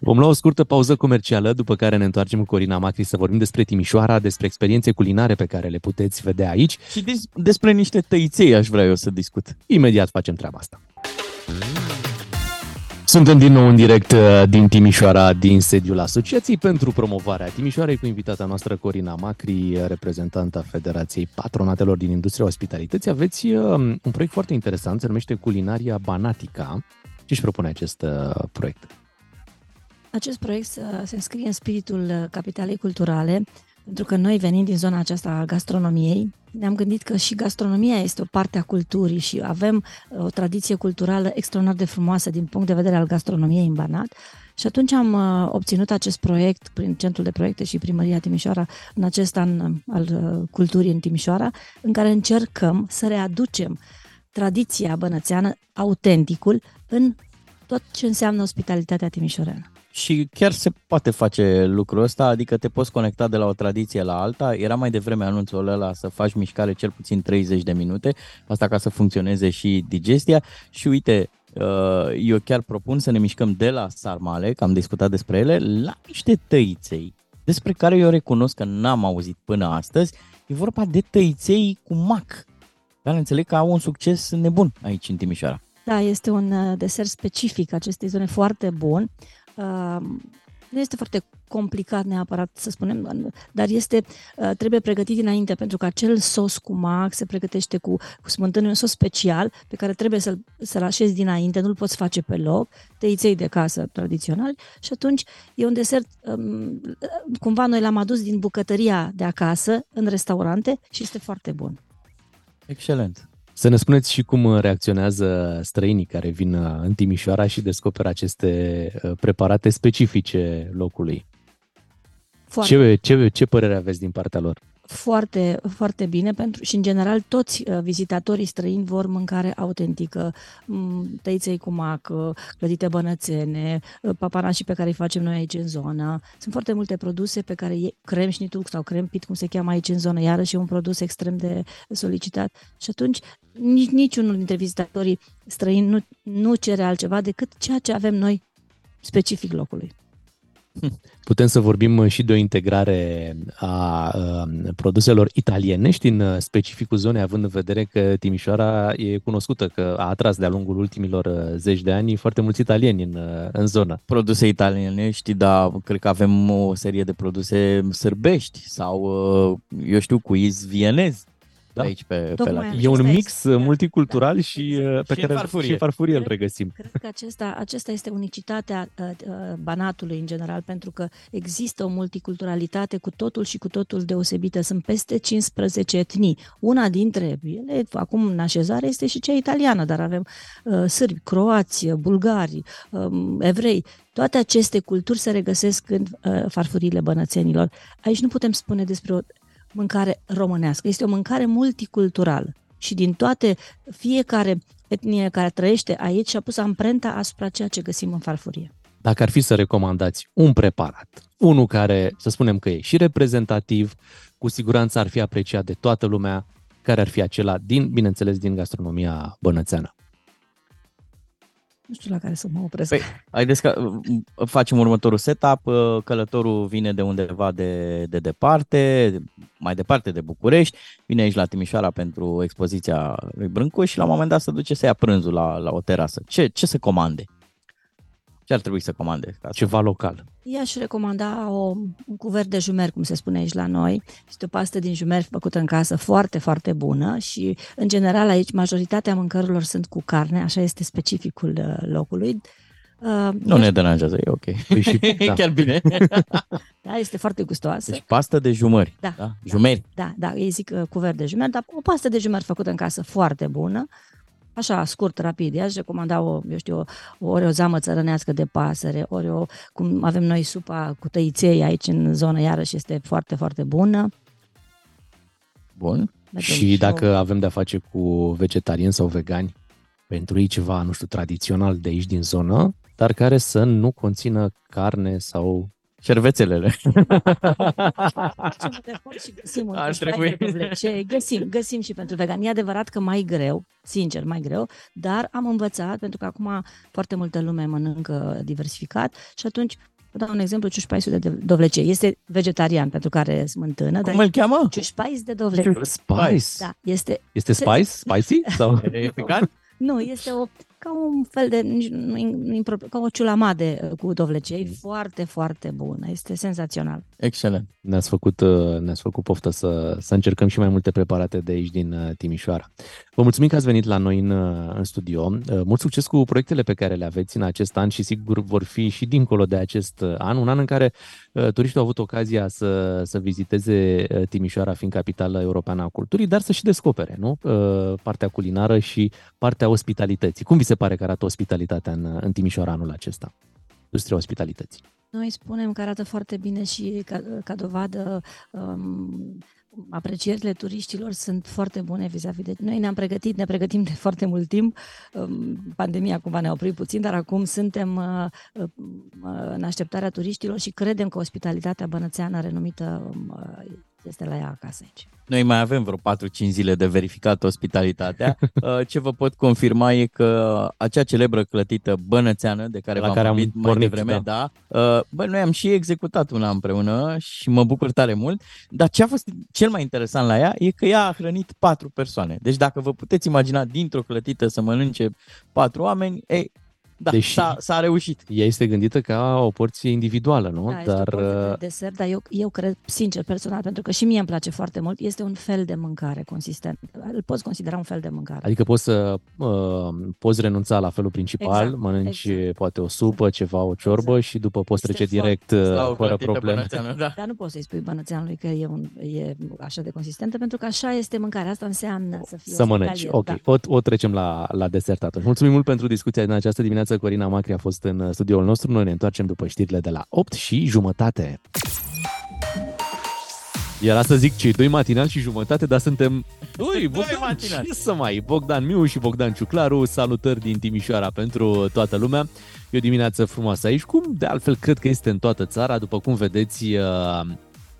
Vom lua o scurtă pauză comercială, după care ne întoarcem cu Corina Macri să vorbim despre Timișoara, despre experiențe culinare pe care le puteți vedea aici. Și des- despre niște tăiței aș vrea eu să discut. Imediat facem treaba asta. Suntem din nou în direct uh, din Timișoara, din sediul Asociației pentru promovarea Timișoarei cu invitata noastră Corina Macri, reprezentanta Federației Patronatelor din Industria Ospitalității. Aveți uh, un proiect foarte interesant, se numește Culinaria Banatica. Ce își propune acest uh, proiect? Acest proiect se înscrie în spiritul capitalei culturale, pentru că noi venim din zona aceasta a gastronomiei, ne-am gândit că și gastronomia este o parte a culturii și avem uh, o tradiție culturală extraordinar de frumoasă din punct de vedere al gastronomiei în Banat. Și atunci am uh, obținut acest proiect prin Centrul de Proiecte și Primăria Timișoara în acest an uh, al culturii în Timișoara, în care încercăm să readucem tradiția bănățeană, autenticul, în tot ce înseamnă ospitalitatea timișoreană. Și chiar se poate face lucrul ăsta, adică te poți conecta de la o tradiție la alta. Era mai devreme anunțul ăla să faci mișcare cel puțin 30 de minute, asta ca să funcționeze și digestia. Și uite, uh, eu chiar propun să ne mișcăm de la sarmale, că am discutat despre ele, la niște tăiței, despre care eu recunosc că n-am auzit până astăzi. E vorba de tăiței cu mac, care înțeleg că au un succes nebun aici în Timișoara. Da, este un uh, desert specific acestei zone foarte bun nu este foarte complicat neapărat să spunem, dar este, uh, trebuie pregătit dinainte, pentru că acel sos cu mac se pregătește cu, cu smântână, un sos special pe care trebuie să-l, să-l așezi dinainte, nu-l poți face pe loc, tăiței de casă tradițional și atunci e un desert, um, cumva noi l-am adus din bucătăria de acasă în restaurante și este foarte bun. Excelent. Să ne spuneți și cum reacționează străinii care vin uh, în Timișoara și descoperă aceste uh, preparate specifice locului. Ce, ce, ce părere aveți din partea lor? Foarte, foarte bine pentru, și, în general, toți uh, vizitatorii străini vor mâncare autentică, mm, tăiței cu mac, uh, clădite bănățene, uh, papanașii pe care îi facem noi aici în zonă. Sunt foarte multe produse pe care e crem șnituc sau crem pit, cum se cheamă aici în zonă, iarăși e un produs extrem de solicitat. Și atunci nici, niciunul dintre vizitatorii străini nu, nu cere altceva decât ceea ce avem noi specific locului. Putem să vorbim uh, și de o integrare a um, produselor italienești în uh, specificul zonei, având în vedere că Timișoara e cunoscută că a atras de-a lungul ultimilor uh, zeci de ani foarte mulți italieni în, în zonă. Produse italienești, dar cred că avem o serie de produse sârbești sau, eu știu, cu iz vienez da. aici pe, pe la E un mix este, multicultural da. și pe și care farfurie. și farfurie îl regăsim. Cred că acesta, acesta este unicitatea uh, Banatului în general, pentru că există o multiculturalitate cu totul și cu totul deosebită. Sunt peste 15 etnii. Una dintre ele, acum în așezare, este și cea italiană, dar avem uh, sârbi, croați, bulgari, uh, evrei. Toate aceste culturi se regăsesc în uh, farfuriile bănățenilor. Aici nu putem spune despre o mâncare românească. Este o mâncare multiculturală și din toate, fiecare etnie care trăiește aici și-a pus amprenta asupra ceea ce găsim în farfurie. Dacă ar fi să recomandați un preparat, unul care, să spunem că e și reprezentativ, cu siguranță ar fi apreciat de toată lumea, care ar fi acela, din, bineînțeles, din gastronomia bănățeană nu știu la care să mă opresc. Păi, haideți că facem următorul setup, călătorul vine de undeva de, de departe, mai departe de București, vine aici la Timișoara pentru expoziția lui Brâncuș și la un moment dat se duce să ia prânzul la, la o terasă. Ce, ce se comande? Ce ar trebui să comande? Ceva local. I-aș recomanda o, un cuvert de jumer, cum se spune aici la noi. Este o pastă din jumer făcută în casă foarte, foarte bună și, în general, aici majoritatea mâncărurilor sunt cu carne, așa este specificul uh, locului. Uh, Nu ne deranjează, e ok. Păi și, E da. chiar bine. Da, este foarte gustoasă. Deci pastă de jumări. Da, da? Jumeri. Da, da, ei zic uh, cuvert de jumări, dar o pastă de jumări făcută în casă foarte bună, așa, scurt, rapid. I-aș recomanda o, eu știu, o, ori o zamă țărănească de pasăre, ori o, cum avem noi supa cu tăiței aici în zonă, iarăși este foarte, foarte bună. Bun. Mergem Și o- dacă avem de-a face cu vegetariani sau vegani, pentru ei ceva, nu știu, tradițional de aici din zonă, dar care să nu conțină carne sau... Șervețelele. Facem de efort și găsim un Ar pușcai trebui. de dovlecei. Găsim, găsim și pentru vegan. E adevărat că mai greu, sincer, mai greu, dar am învățat, pentru că acum foarte multă lume mănâncă diversificat și atunci Vă dau un exemplu, ciușpaisul de dovlecei. Este vegetarian pentru care smântână, Cum îl cheamă? ciușpais de dovlecei. Spice? Da, este, Este spice? Spicy? Sau... E picat? nu, este o, ca un fel de, nici nu- nu- impro- ca o ciulamade uh, cu dovlecei, Mm. foarte, foarte bună. Este senzațional. Excelent. Ne-ați făcut, uh, ne-ați făcut poftă să, să încercăm și mai multe preparate de aici din uh, Timișoara. Vă mulțumim că ați venit la noi în, uh, în studio. Uh, Mult succes cu proiectele pe care le aveți în acest an și sigur vor fi și dincolo de acest uh, an, un an în care uh, turiștii au avut ocazia să, să viziteze uh, Timișoara fiind capitală europeană a culturii, dar să și descopere nu? Uh, partea culinară și partea ospitalității. Cum vi se pare că arată ospitalitatea în, în Timișoara anul acesta? Industria ospitalității. Noi spunem că arată foarte bine și ca, ca dovadă um, aprecierile turiștilor sunt foarte bune vis-a-vis de... Noi ne-am pregătit, ne pregătim de foarte mult timp. Um, pandemia cumva ne-a oprit puțin, dar acum suntem uh, uh, în așteptarea turiștilor și credem că ospitalitatea bănățeană renumită um, uh, este la ea acasă aici. Noi mai avem vreo 4-5 zile de verificat ospitalitatea. Uh, Ce vă pot confirma e că acea celebră clătită bănățeană de care La v-am care am vorbit mai pornit, devreme, da. da. Bă, noi am și executat una împreună și mă bucur tare mult, dar ce a fost cel mai interesant la ea e că ea a hrănit patru persoane. Deci dacă vă puteți imagina dintr-o clătită să mănânce patru oameni, ei, da, Deși- s-a, s-a reușit. Ea este gândită ca o porție individuală, nu? Da, este Dar o porție de uh, desert, dar eu, eu cred, sincer, personal, pentru că și mie îmi place foarte mult, este un fel de mâncare consistent. Îl poți considera un fel de mâncare. Adică poți să uh, poți renunța la felul principal, Exact, mănânci exact. poate o supă, ceva, o ciorbă Exact. și după poți Este trece foarte- direct uh, La o fără clătită probleme. bănățeană, Da. Dar nu poți să-i spui bănățeanului că e, un, e așa de consistentă, pentru că așa este mâncarea. Asta înseamnă să fie Să mănânci. ospitalier, Ok, Da. o, o trecem la, la desert atunci. Mulțumim mult pentru discuția din această dimineață. Corina Macri a fost în uh, studioul nostru. Noi ne întoarcem după știrile de la 8 și jumătate. Iar asta zic cei doi matinal și jumătate, dar suntem... Ui, Bogdan, matinali. ce să mai? Bogdan Miu și Bogdan Ciuclaru, salutări din Timișoara pentru toată lumea. E o dimineață frumoasă aici, cum de altfel cred că este în toată țara, după cum vedeți, uh,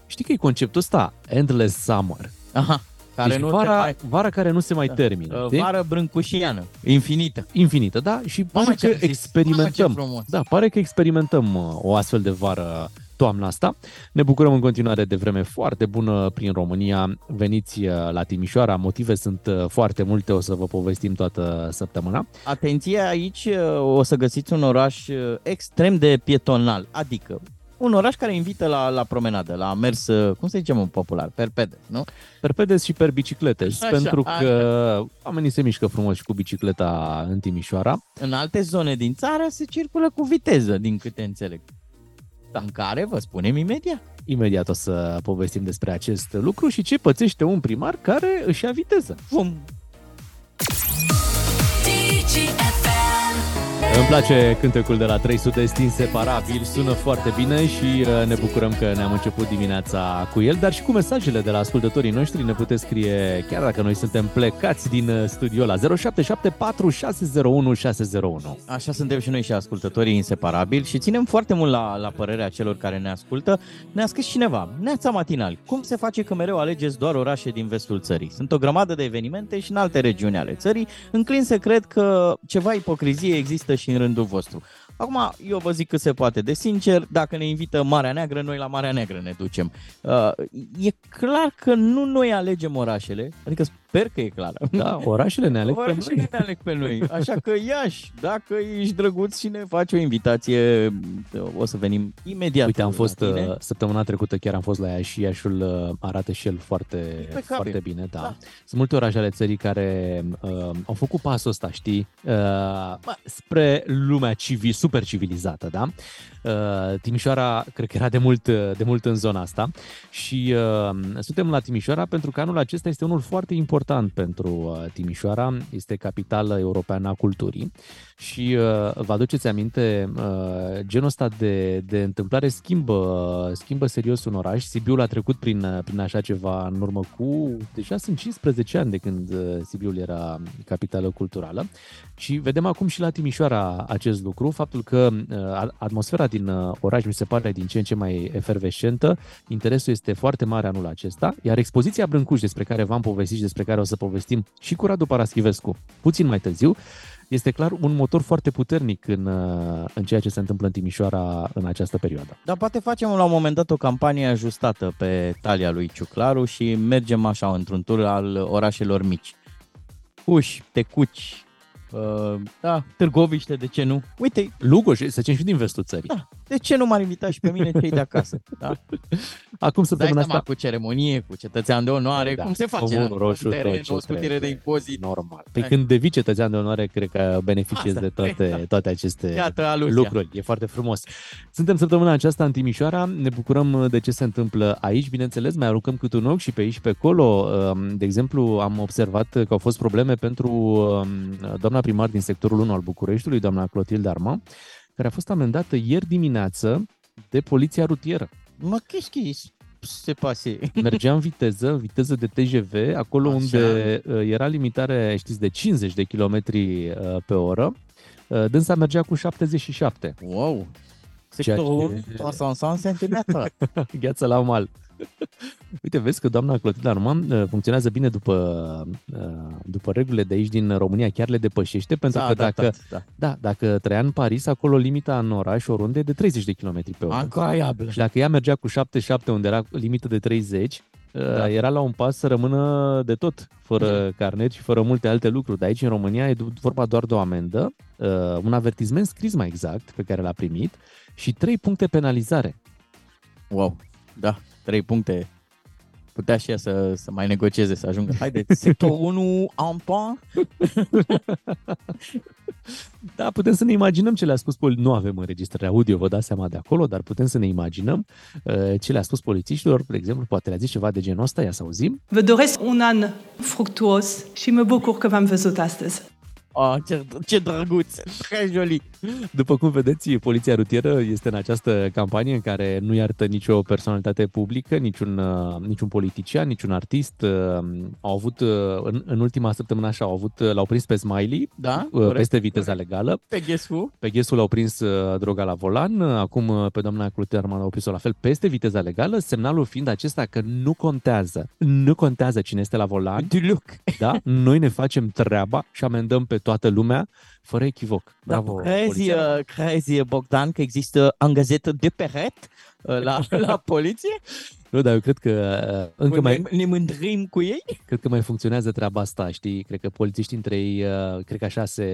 știi că e conceptul ăsta, Endless Summer. Aha, care deci nu vara, te mai... vara care nu se mai Da. termină. Uh, știi? Vară brâncușiană, infinită. infinită, da? Și pare Mamă, ce că am zis. experimentăm. Mamă, ce frumos. Da, pare că experimentăm uh, o astfel de vară toamna asta. Ne bucurăm în continuare de vreme foarte bună prin România. Veniți uh, la Timișoara, motive sunt uh, foarte multe, o să vă povestim toată săptămâna. Atenție, aici uh, o să găsiți un oraș uh, extrem de pietonal, adică un oraș care invită la, la promenadă, la mers, uh, cum să zicem în popular, perpede, nu? Per pedes și per bicicletes, Așa, pentru așa. că oamenii se mișcă frumos și cu bicicleta în Timișoara. În alte zone din țară se circulă cu viteză, din câte înțeleg. În care vă spunem imediat. Imediat o să povestim despre acest lucru și ce pățește un primar care își ia viteză. Vom Îmi place cântecul de la 300 este inseparabil, sună foarte bine și uh, ne bucurăm că ne-am început dimineața cu el, dar și cu mesajele de la ascultătorii noștri ne puteți scrie, chiar dacă noi suntem plecați din uh, studio la 0774 601 601. Așa suntem și noi și ascultătorii inseparabili și ținem foarte mult la, la părerea celor care ne ascultă. Ne-a scris cineva, Neața Matinal, cum se face că mereu alegeți doar orașe din vestul țării? Sunt o grămadă de evenimente și în alte regiuni ale țării, înclin să cred că ceva ipocrizie există și în rândul vostru. Acum, eu vă zic cât se poate de sincer, dacă ne invită Marea Neagră, noi la Marea Neagră ne ducem. Uh, e clar că nu noi alegem orașele, adică Sper că e clară. Da, orașele ne aleg Orașele pe noi. ne aleg pe noi. Așa că Iași, dacă ești drăguț și ne faci o invitație, o să venim imediat. Uite, am la fost tine. uh, săptămâna trecută, chiar am fost la Iași și Iașul uh, arată și el foarte, Impecabil. foarte bine. Da. Da. Sunt multe orașe ale țării care uh, au făcut pasul ăsta, știi, uh, bă, spre lumea civil, super civilizată, da? Uh, Timișoara, cred că era de mult, uh, de mult în zona asta. Și uh, suntem la Timișoara pentru că anul acesta este unul foarte important pentru uh, Timișoara, este capitală europeană a culturii și uh, vă aduceți aminte, uh, genul ăsta de, de întâmplare schimbă, schimbă serios un oraș. Sibiul a trecut prin, uh, prin așa ceva în urmă cu, deja sunt 15 ani de când uh, Sibiul era capitală culturală și vedem acum și la Timișoara acest lucru, faptul că uh, atmosfera din uh, oraș mi se pare din ce în ce mai efervescentă, interesul este foarte mare anul acesta, iar expoziția Brâncuș, despre care v-am povestit și despre care o să povestim și cu Radu Paraschivescu puțin mai târziu, este clar un motor foarte puternic în, uh, în ceea ce se întâmplă în Timișoara în această perioadă. Dar poate facem la un moment dat o campanie ajustată pe talia lui Ciuclaru și mergem așa într-un tur al orașelor mici. Uși, Tecuci, uh, da, Târgoviște, de ce nu? Uite, Lugoș, să zicem și din vestul țării. da, de ce nu m-ar invita și pe mine cei de acasă? Da? Acum Dai săptămâna seama asta... cu ceremonie, cu cetățean de onoare, Da, cum se face? comun, roșu, teren, tot ce o scutire de trebuie. impozit. Normal. Păi Hai. când devii cetățean de onoare, cred că beneficiezi Asta, de toate, da. toate aceste Iată alusia. lucruri. E foarte frumos. Suntem săptămâna aceasta în Timișoara, ne bucurăm de ce se întâmplă aici, bineînțeles, mai aruncăm câte un ochi și pe aici și pe acolo. De exemplu, am observat că au fost probleme pentru um, doamna primar din sectorul 1 al Bucureștiului, doamna Clotilde Arma, care a fost amendată ieri dimineață de poliția rutieră. Mă, qu'est-ce se pase? Mergea în viteză, în viteză de TGV, acolo Așa. unde uh, era limitare, știți, de 50 de km pe oră. Uh, Dânsa mergea cu 77. Wow! Ceea Sectorul ce- 300 cm. Gheață la mal. Uite, vezi că doamna Clotilde Arman uh, funcționează bine după, uh, după regulile de aici din România, chiar le depășește, pentru S-a că dacă, adaptat, da. da, dacă trăia în Paris, acolo limita în oraș oriunde e de 30 de km pe oră. Incroyabil. Și dacă ea mergea cu 77 unde era limită de 30, Da. da. era la un pas să rămână de tot, fără carnet și fără multe alte lucruri. Dar aici în România e vorba doar de o amendă, uh, un avertisment scris mai exact pe care l-a primit și 3 puncte penalizare. Wow, da, 3 puncte. Putea și ea să, să mai negocieze, să ajungă. Haideți, sectorul 1 en point. Da, putem să ne imaginăm ce le-a spus pol- Nu avem înregistrare audio, vă dați seama de acolo, dar putem să ne imaginăm uh, ce le-a spus polițiștilor. De exemplu, poate le-a zis ceva de genul ăsta, ia să auzim. Vă doresc un an fructuos și mă bucur că v-am văzut astăzi. Oh, ce, ce drăguț, très joli. După cum vedeți, poliția rutieră este în această campanie în care nu iartă nicio personalitate publică, niciun, uh, niciun politician, niciun artist. Uh, Au avut, uh, în, în ultima săptămână așa, au avut, uh, l-au prins pe Smiley, Da, uh, corect, peste viteza legală. Pe Guess Who? Pe Ghesul l-au prins uh, droga la volan, uh, acum uh, pe doamna Cluterman au prins-o la fel peste viteza legală, semnalul fiind acesta că nu contează, nu contează cine este la volan, Du look. da? Noi ne facem treaba și amendăm pe toată lumea, fără echivoc. Bravo, Crezi, poliția. uh, crezi, Bogdan, că există angajetă de peret uh, la, la poliție? Nu, dar eu cred că uh, încă ne, mai, ne mândrim cu ei? cred că mai funcționează treaba asta, știi? Cred că polițiștii între ei, uh, cred că așa se...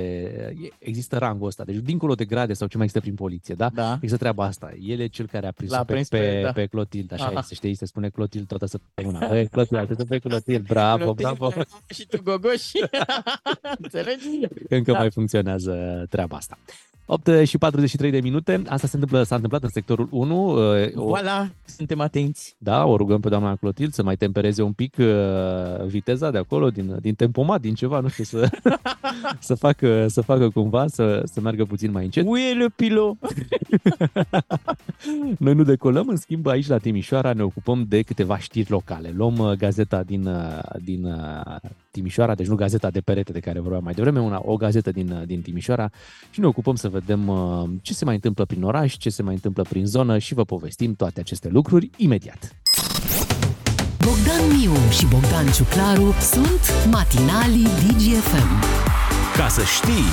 e- Există rangul ăsta. Deci, dincolo de grade sau ce mai există prin poliție, da? Da. Există treaba asta. El e cel care a prins L-a pe, prins pe, pe- da. pe Clotilde, așa Aha. este, știi? Se spune Clotilde toată săptămâna. Băi, Clotilde, atât pe Clotilde, bravo, bravo. Și tu, Gogoși. Înțelegi? Încă Da. mai funcționează treaba asta. 8 și 43 de minute. Asta se întâmplă, s-a întâmplat în sectorul 1. uh, O, Voilà, suntem atenți. Da, o rugăm pe doamna Clotilde să mai tempereze un pic uh, viteza de acolo, din, din tempomat, din ceva, nu știu, să, să, facă, să facă cumva, să, să meargă puțin mai încet. Où est le pilot? Noi nu decolăm, în schimb aici la Timișoara ne ocupăm de câteva știri locale. Luăm uh, gazeta din, uh, din uh, Timișoara, deci nu gazeta de perete de care vorbeam mai devreme, una, o gazetă din, uh, din Timișoara și ne ocupăm să vedem uh, ce se mai întâmplă prin oraș, ce se mai întâmplă prin zonă și vă povestim toate aceste lucruri imediat. Bogdan Miu și Bogdan Ciuclaru sunt matinalii DGFM. Ca să știi!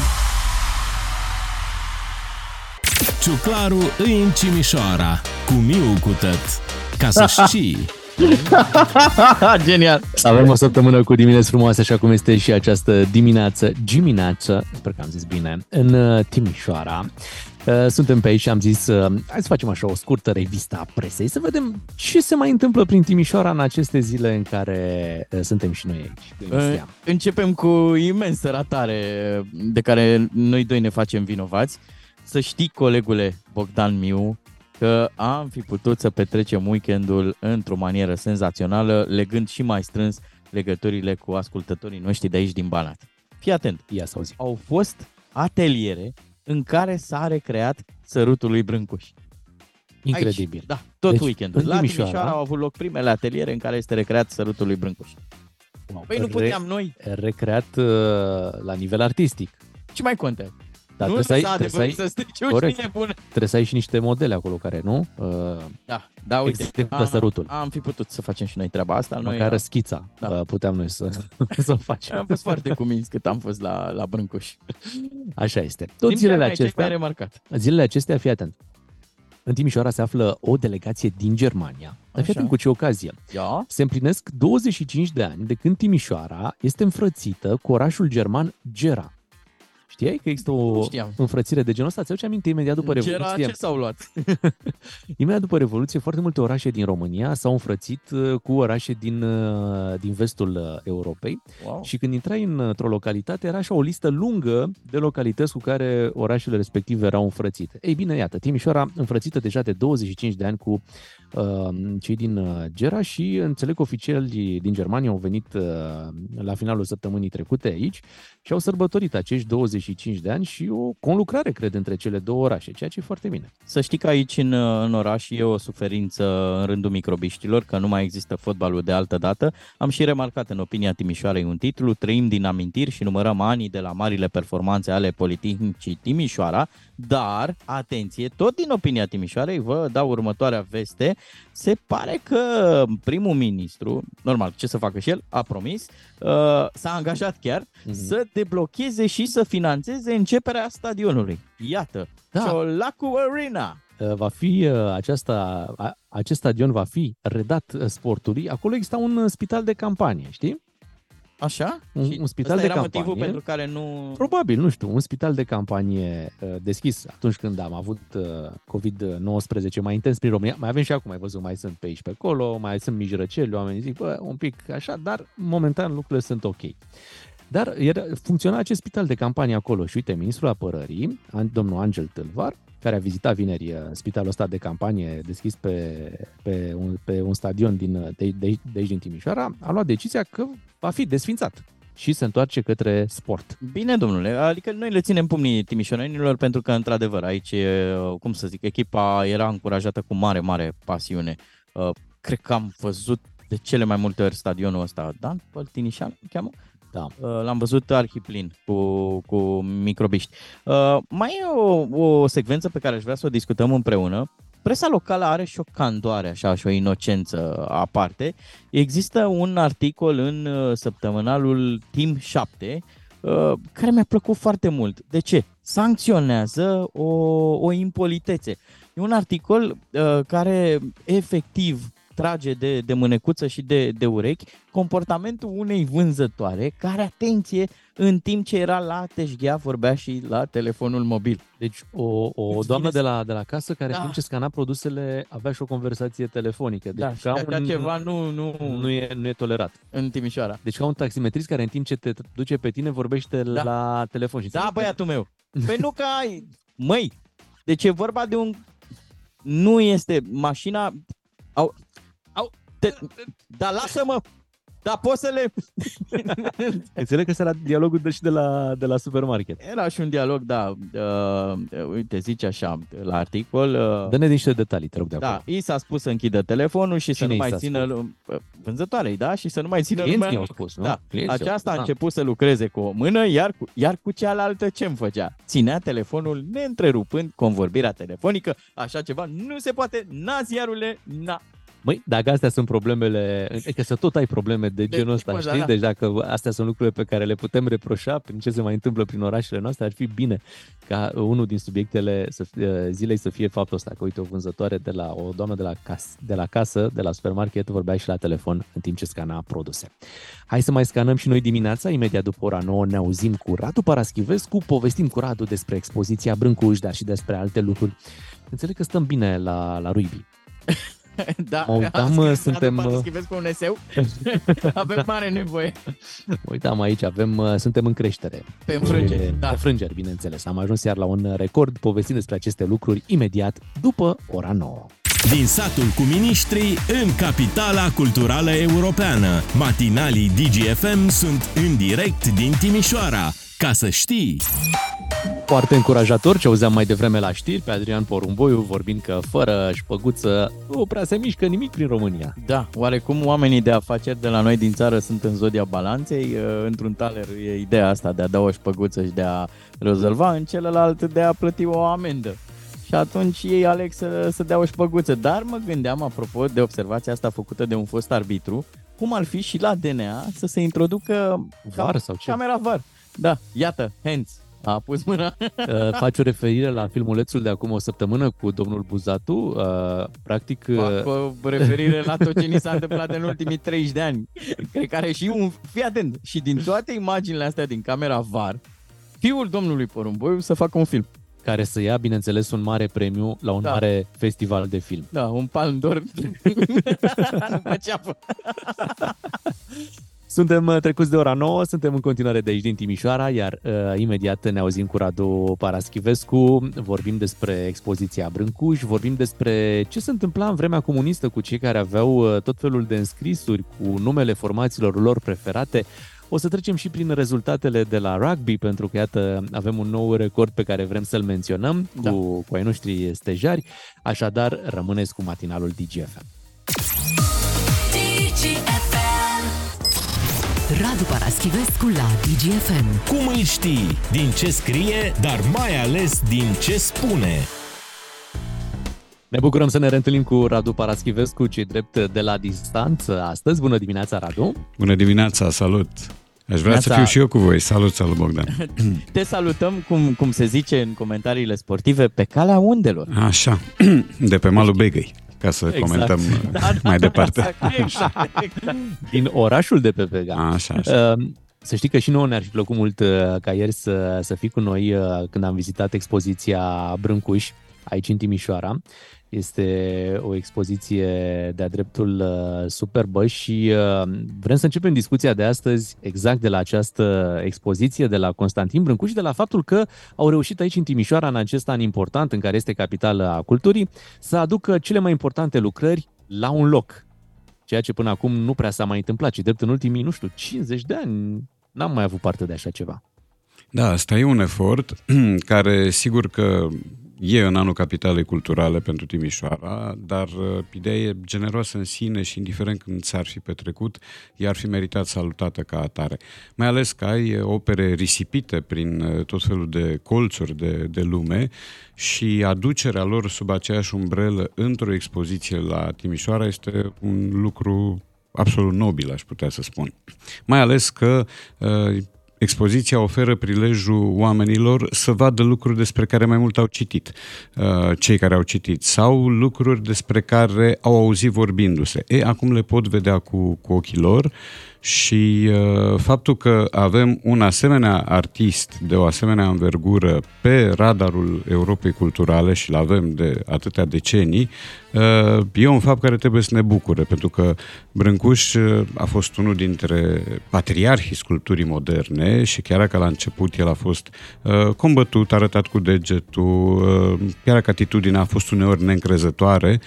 Ciuclaru îi în Cimișoara, cu Miu cu tăt. Ca să știi! Genial! Să avem o săptămână cu dimineți frumoase, așa cum este și această dimineață, dimineață, sper că am zis bine, în uh, Timișoara. Uh, Suntem pe aici și am zis, uh, hai să facem așa o scurtă revistă a presei, să vedem ce se mai întâmplă prin Timișoara în aceste zile în care uh, suntem și noi aici. cu emisia. Începem cu imensă ratare de care noi doi ne facem vinovați. Să știi, colegule Bogdan Miu, că am fi putut să petrecem weekendul într-o manieră senzațională, legând și mai strâns legăturile cu ascultătorii noștri de aici din Banat. Fii atent, Ia să auzi. au fost ateliere în care s-a recreat sărutul lui Brâncuș. Incredibil. Aici, da, tot Deci, weekendul. în La Timișoara- Timișoara au avut loc primele ateliere în care este recreat sărutul lui Brâncuș. Wow. Păi nu puteam noi. Recreat uh, la nivel artistic. Ce mai contează? Dar nu trebuie să ai, lăsa trebuie să ai, adevărul să strici o corect. știre bună. trebuie să ai și niște modele acolo care, nu? Uh, Da, da, uite. Execută am, sărutul. am fi putut să facem și noi treaba asta. Noi măcar am, schița Da. uh, puteam noi să, să o facem. am fost foarte cuminți cât am fost la, la Brâncuș. Așa este. Tot Zi-mi zilele ce ai mai- ce ai mai acestea, remarcat. zilele acestea, fii atent. În Timișoara se află o delegație din Germania. Dar fii Așa. atent cu ce ocazie. Ia? Se împlinesc 25 de ani de când Timișoara este înfrățită cu orașul german Gera. Știai că există o Nu știam. înfrățire de genul ăsta? Ți-aduce aminte imediat după Gera, Revoluție? ce s-au luat? Imediat după Revoluție, foarte multe orașe din România s-au înfrățit uh, cu orașe din, uh, din vestul uh, Europei Wow. și când intrai în- într-o localitate era așa o listă lungă de localități cu care orașele respective erau înfrățite. Ei bine, iată, Timișoara înfrățită deja de 25 de ani cu uh, cei din uh, Gera și înțeleg că oficialii din Germania au venit uh, la finalul săptămânii trecute aici și au sărbătorit acești 25 de ani și o conlucrare, cred, între cele două orașe, ceea ce e foarte bine. Să știi că aici în, în oraș e o suferință în rândul microbiștilor, că nu mai există fotbalul de altă dată. Am și remarcat în opinia Timișoarei un titlu, trăim din amintiri și numărăm anii de la marile performanțe ale Politehnicii Timișoara, dar, atenție, tot din opinia Timișoarei vă dau următoarea veste, se pare că primul ministru, normal, ce să facă și el, a promis, uh, s-a angajat chiar Mhm. să deblocheze și să financeze începerea stadionului. Iată, Da. Ciolacu Arena. Uh, va fi uh, aceasta, a- acest stadion va fi redat uh, sportului. Acolo exista un uh, spital de campanie, știi? Așa? Un- Și un spital ăsta de era campanie. motivul pentru care nu... Probabil, nu știu, un spital de campanie uh, deschis atunci când am avut uh, COVID-19 mai intens prin România. Mai avem și acum, ai văzut, mai sunt pe aici pe acolo, mai sunt mijrăceli, oamenii zic, bă, un pic așa, dar momentan lucrurile sunt ok. Dar era, funcționa acest spital de campanie acolo și uite, ministrul apărării, An- domnul Angel Tâlvar, care a vizitat vineri uh, spitalul ăsta de campanie deschis pe, pe, un, pe un stadion din, uh, de, de, de aici din Timișoara, a luat decizia că va fi desfințat și se întoarce către sport. Bine, domnule, adică noi le ținem pumnii timișorenilor pentru că, într-adevăr, aici, e, cum să zic, echipa era încurajată cu mare, mare pasiune. Uh, Cred că am văzut de cele mai multe ori stadionul ăsta, Dan Păltinișan, îl cheamă? Da. Uh, L-am văzut arhiplin cu, cu microbiști. Uh, mai e o, o secvență pe care aș vrea să o discutăm împreună. Presa locală are și o candoare, așa, și o inocență aparte. Există un articol în uh, săptămânalul Team 7 uh, care mi-a plăcut foarte mult. De ce? Sancționează o, o impolitețe. E un articol uh, care efectiv trage de, de mânecuță și de, de urechi comportamentul unei vânzătoare care, atenție, în timp ce era la teșghea, vorbea și la telefonul mobil. Deci o, o Îți doamnă vine de la, de la casă care Da. în timp ce scana produsele avea și o conversație telefonică. Deci Da, și așa ceva nu, nu, nu, e, nu e tolerat. în Timișoara. Deci ca un taximetrist care în timp ce te duce pe tine vorbește Da. la telefon. Și Da, înțeleg că- băiatul meu. Păi nu că ai... Măi, deci e vorba de un... Nu este mașina... Au... Au... Te... Da, lasă-mă! Da, poți să le... Înțeleg că ăsta era dialogul de și de la, de la supermarket. Era și un dialog, da. Uh, uite, zice așa, la articol... Uh, Dă-ne niște detalii, te rog, de Da, acolo. i s-a spus să închidă telefonul și să Cine nu i mai s-a țină lu- vânzătoarei, da? Și să nu mai țină Clienții lumea. au spus, nu? Da. Clienții au Aceasta a spus, da. început să lucreze cu o mână, iar cu, iar cu cealaltă ce îmi făcea? Ținea telefonul neîntrerupând convorbirea telefonică, așa ceva nu se poate, na ziarule, na. Măi, dacă astea sunt problemele, că să tot ai probleme de genul ăsta, tipul ăsta, știi? da. Deci dacă astea sunt lucrurile pe care le putem reproșa prin ce se mai întâmplă prin orașele noastre, ar fi bine ca unul din subiectele să fie, zilei să fie faptul ăsta, că uite o vânzătoare de la o doamnă de la, cas, de la casă, de la supermarket, vorbea și la telefon în timp ce scana produse. Hai să mai scanăm și noi dimineața, imediat după ora 9 ne auzim cu Radu Paraschivescu, povestim cu Radu despre expoziția Brâncuș, dar și despre alte lucruri. Înțeleg că stăm bine la, la Ruibi. Da, Mă uitam, am scris, suntem, Radu, uh, schivesc pe un eseu. Avem mare nevoie. Mă uitam aici, avem, uh, suntem în creștere. Pe înfrângeri, Și- da. Pe frângeri, bineînțeles. Am ajuns iar la un record povestind despre aceste lucruri imediat după ora 9. Din satul cu miniștrii în capitala culturală europeană. Matinalii DGFM sunt în direct din Timișoara. Ca să știi! Foarte încurajator ce auzeam mai devreme la știri pe Adrian Porumboiu vorbind că fără șpăguță nu prea se mișcă nimic prin România. Da, oarecum oamenii de afaceri de la noi din țară sunt în zodia balanței. Uh, Într-un taler e ideea asta de a da o șpăguță și de a rezolva, în celălalt de a plăti o amendă. Și atunci ei aleg să, să dea o șpăguță. Dar mă gândeam, apropo de observația asta făcută de un fost arbitru, cum ar fi și la DNA să se introducă VAR sau ce? camera VAR. Da, iată, hands. A pus mâna. Uh, Faci o referire la filmulețul de acum o săptămână cu domnul Buzatu. Uh, Practic, uh, Fac o referire la tot ce ni s-a întâmplat în ultimii 30 de ani. Cred că are și un... Fii atent, și din toate imaginile astea din camera VAR, fiul domnului Porumboiu să facă un film. care să ia, bineînțeles, un mare premiu la un Da. mare festival de film. Da, un palm d'or nu pe ceapă. Suntem uh, trecuți de ora 9, suntem în continuare de aici din Timișoara, iar uh, imediat ne auzim cu Radu Paraschivescu, vorbim despre expoziția Brâncuș, vorbim despre ce se întâmpla în vremea comunistă cu cei care aveau uh, tot felul de înscrisuri cu numele formațiilor lor preferate. O să trecem și prin rezultatele de la rugby, pentru că, iată, avem un nou record pe care vrem să-l menționăm Da. cu, cu ai noștri stejari, așadar rămâneți cu matinalul DGFM. Radu Paraschivescu la DGFM. Cum îl știi? Din ce scrie, dar mai ales din ce spune. Ne bucurăm să ne reîntâlnim cu Radu Paraschivescu, cei drept de la distanță astăzi. Bună dimineața, Radu! Bună dimineața, salut! Aș vrea să Neața. fiu și eu cu voi. Salut, salut, Bogdan! Te salutăm, cum, cum se zice în comentariile sportive, pe calea undelor. Așa, de pe malul Begăi, ca să Exact. comentăm Da, da, mai departe. Exact, exact, exact. Din orașul de pe Vega. Așa, așa. Uh, Să știi că și nouă ne-ar fi plăcut mult uh, ca ieri să, să fii cu noi uh, când am vizitat expoziția Brâncuș aici în Timișoara. Este o expoziție de-a dreptul uh, superbă și uh, vrem să începem discuția de astăzi exact de la această expoziție, de la Constantin Brâncuș și de la faptul că au reușit aici în Timișoara, în acest an important, în care este capitala culturii, să aducă cele mai importante lucrări la un loc. Ceea ce până acum nu prea s-a mai întâmplat, ci drept în ultimii, nu știu, 50 de ani n-am mai avut parte de așa ceva. Da, asta e un efort care sigur că e în anul Capitalei Culturale pentru Timișoara, dar uh, ideea e generoasă în sine și indiferent când s-ar fi petrecut, ea ar fi meritat salutată ca atare. Mai ales că ai uh, opere risipite prin uh, tot felul de colțuri de, de lume și aducerea lor sub aceeași umbrelă într-o expoziție la Timișoara este un lucru absolut nobil, aș putea să spun. Mai ales că uh, expoziția oferă prilejul oamenilor să vadă lucruri despre care mai mult au citit, uh, cei care au citit, sau lucruri despre care au auzit vorbindu-se. E, acum le pot vedea cu, cu ochii lor și uh, faptul că avem un asemenea artist de o asemenea învergură pe radarul Europei culturale și îl avem de atâtea decenii, uh, e un fapt care trebuie să ne bucure, pentru că Brâncuș uh, a fost unul dintre patriarhii sculpturii moderne și chiar dacă la început el a fost uh, combătut, arătat cu degetul, uh, chiar dacă atitudinea a fost uneori neîncrezătoare,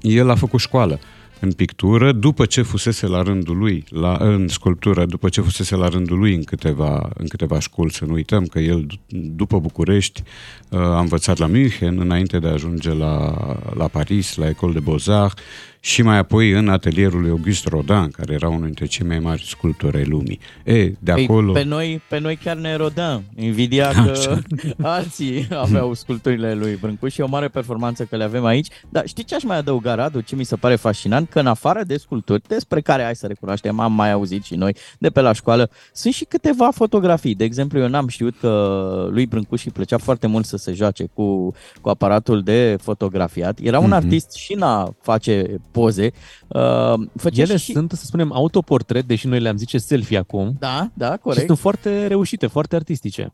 el a făcut școală în pictură, după ce fusese la rândul lui, la, în sculptură, după ce fusese la rândul lui în câteva, în câteva școli, să nu uităm că el, d- după București, uh, a învățat la München, înainte de a ajunge la, la Paris, la École de Beaux-Arts, și mai apoi în atelierul lui Auguste Rodin, care era unul dintre cei mai mari sculptori ai lumii. E, de Păi, acolo... pe, noi, pe noi chiar ne rodăm. Invidia că Așa. alții aveau sculpturile lui Brâncuș și e o mare performanță că le avem aici. Dar știi ce aș mai adăuga, Radu, ce mi se pare fascinant? Că în afară de sculpturi, despre care hai să recunoaștem, am mai auzit și noi de pe la școală, sunt și câteva fotografii. De exemplu, eu n-am știut că lui Brâncuș îi plăcea foarte mult să se joace cu, cu aparatul de fotografiat. Era un Mhm. artist și în a face poze. Uh, făcea Ele și... sunt, să spunem, autoportret, deși noi le-am zice selfie acum. Da, da, Și corect. sunt foarte reușite, foarte artistice.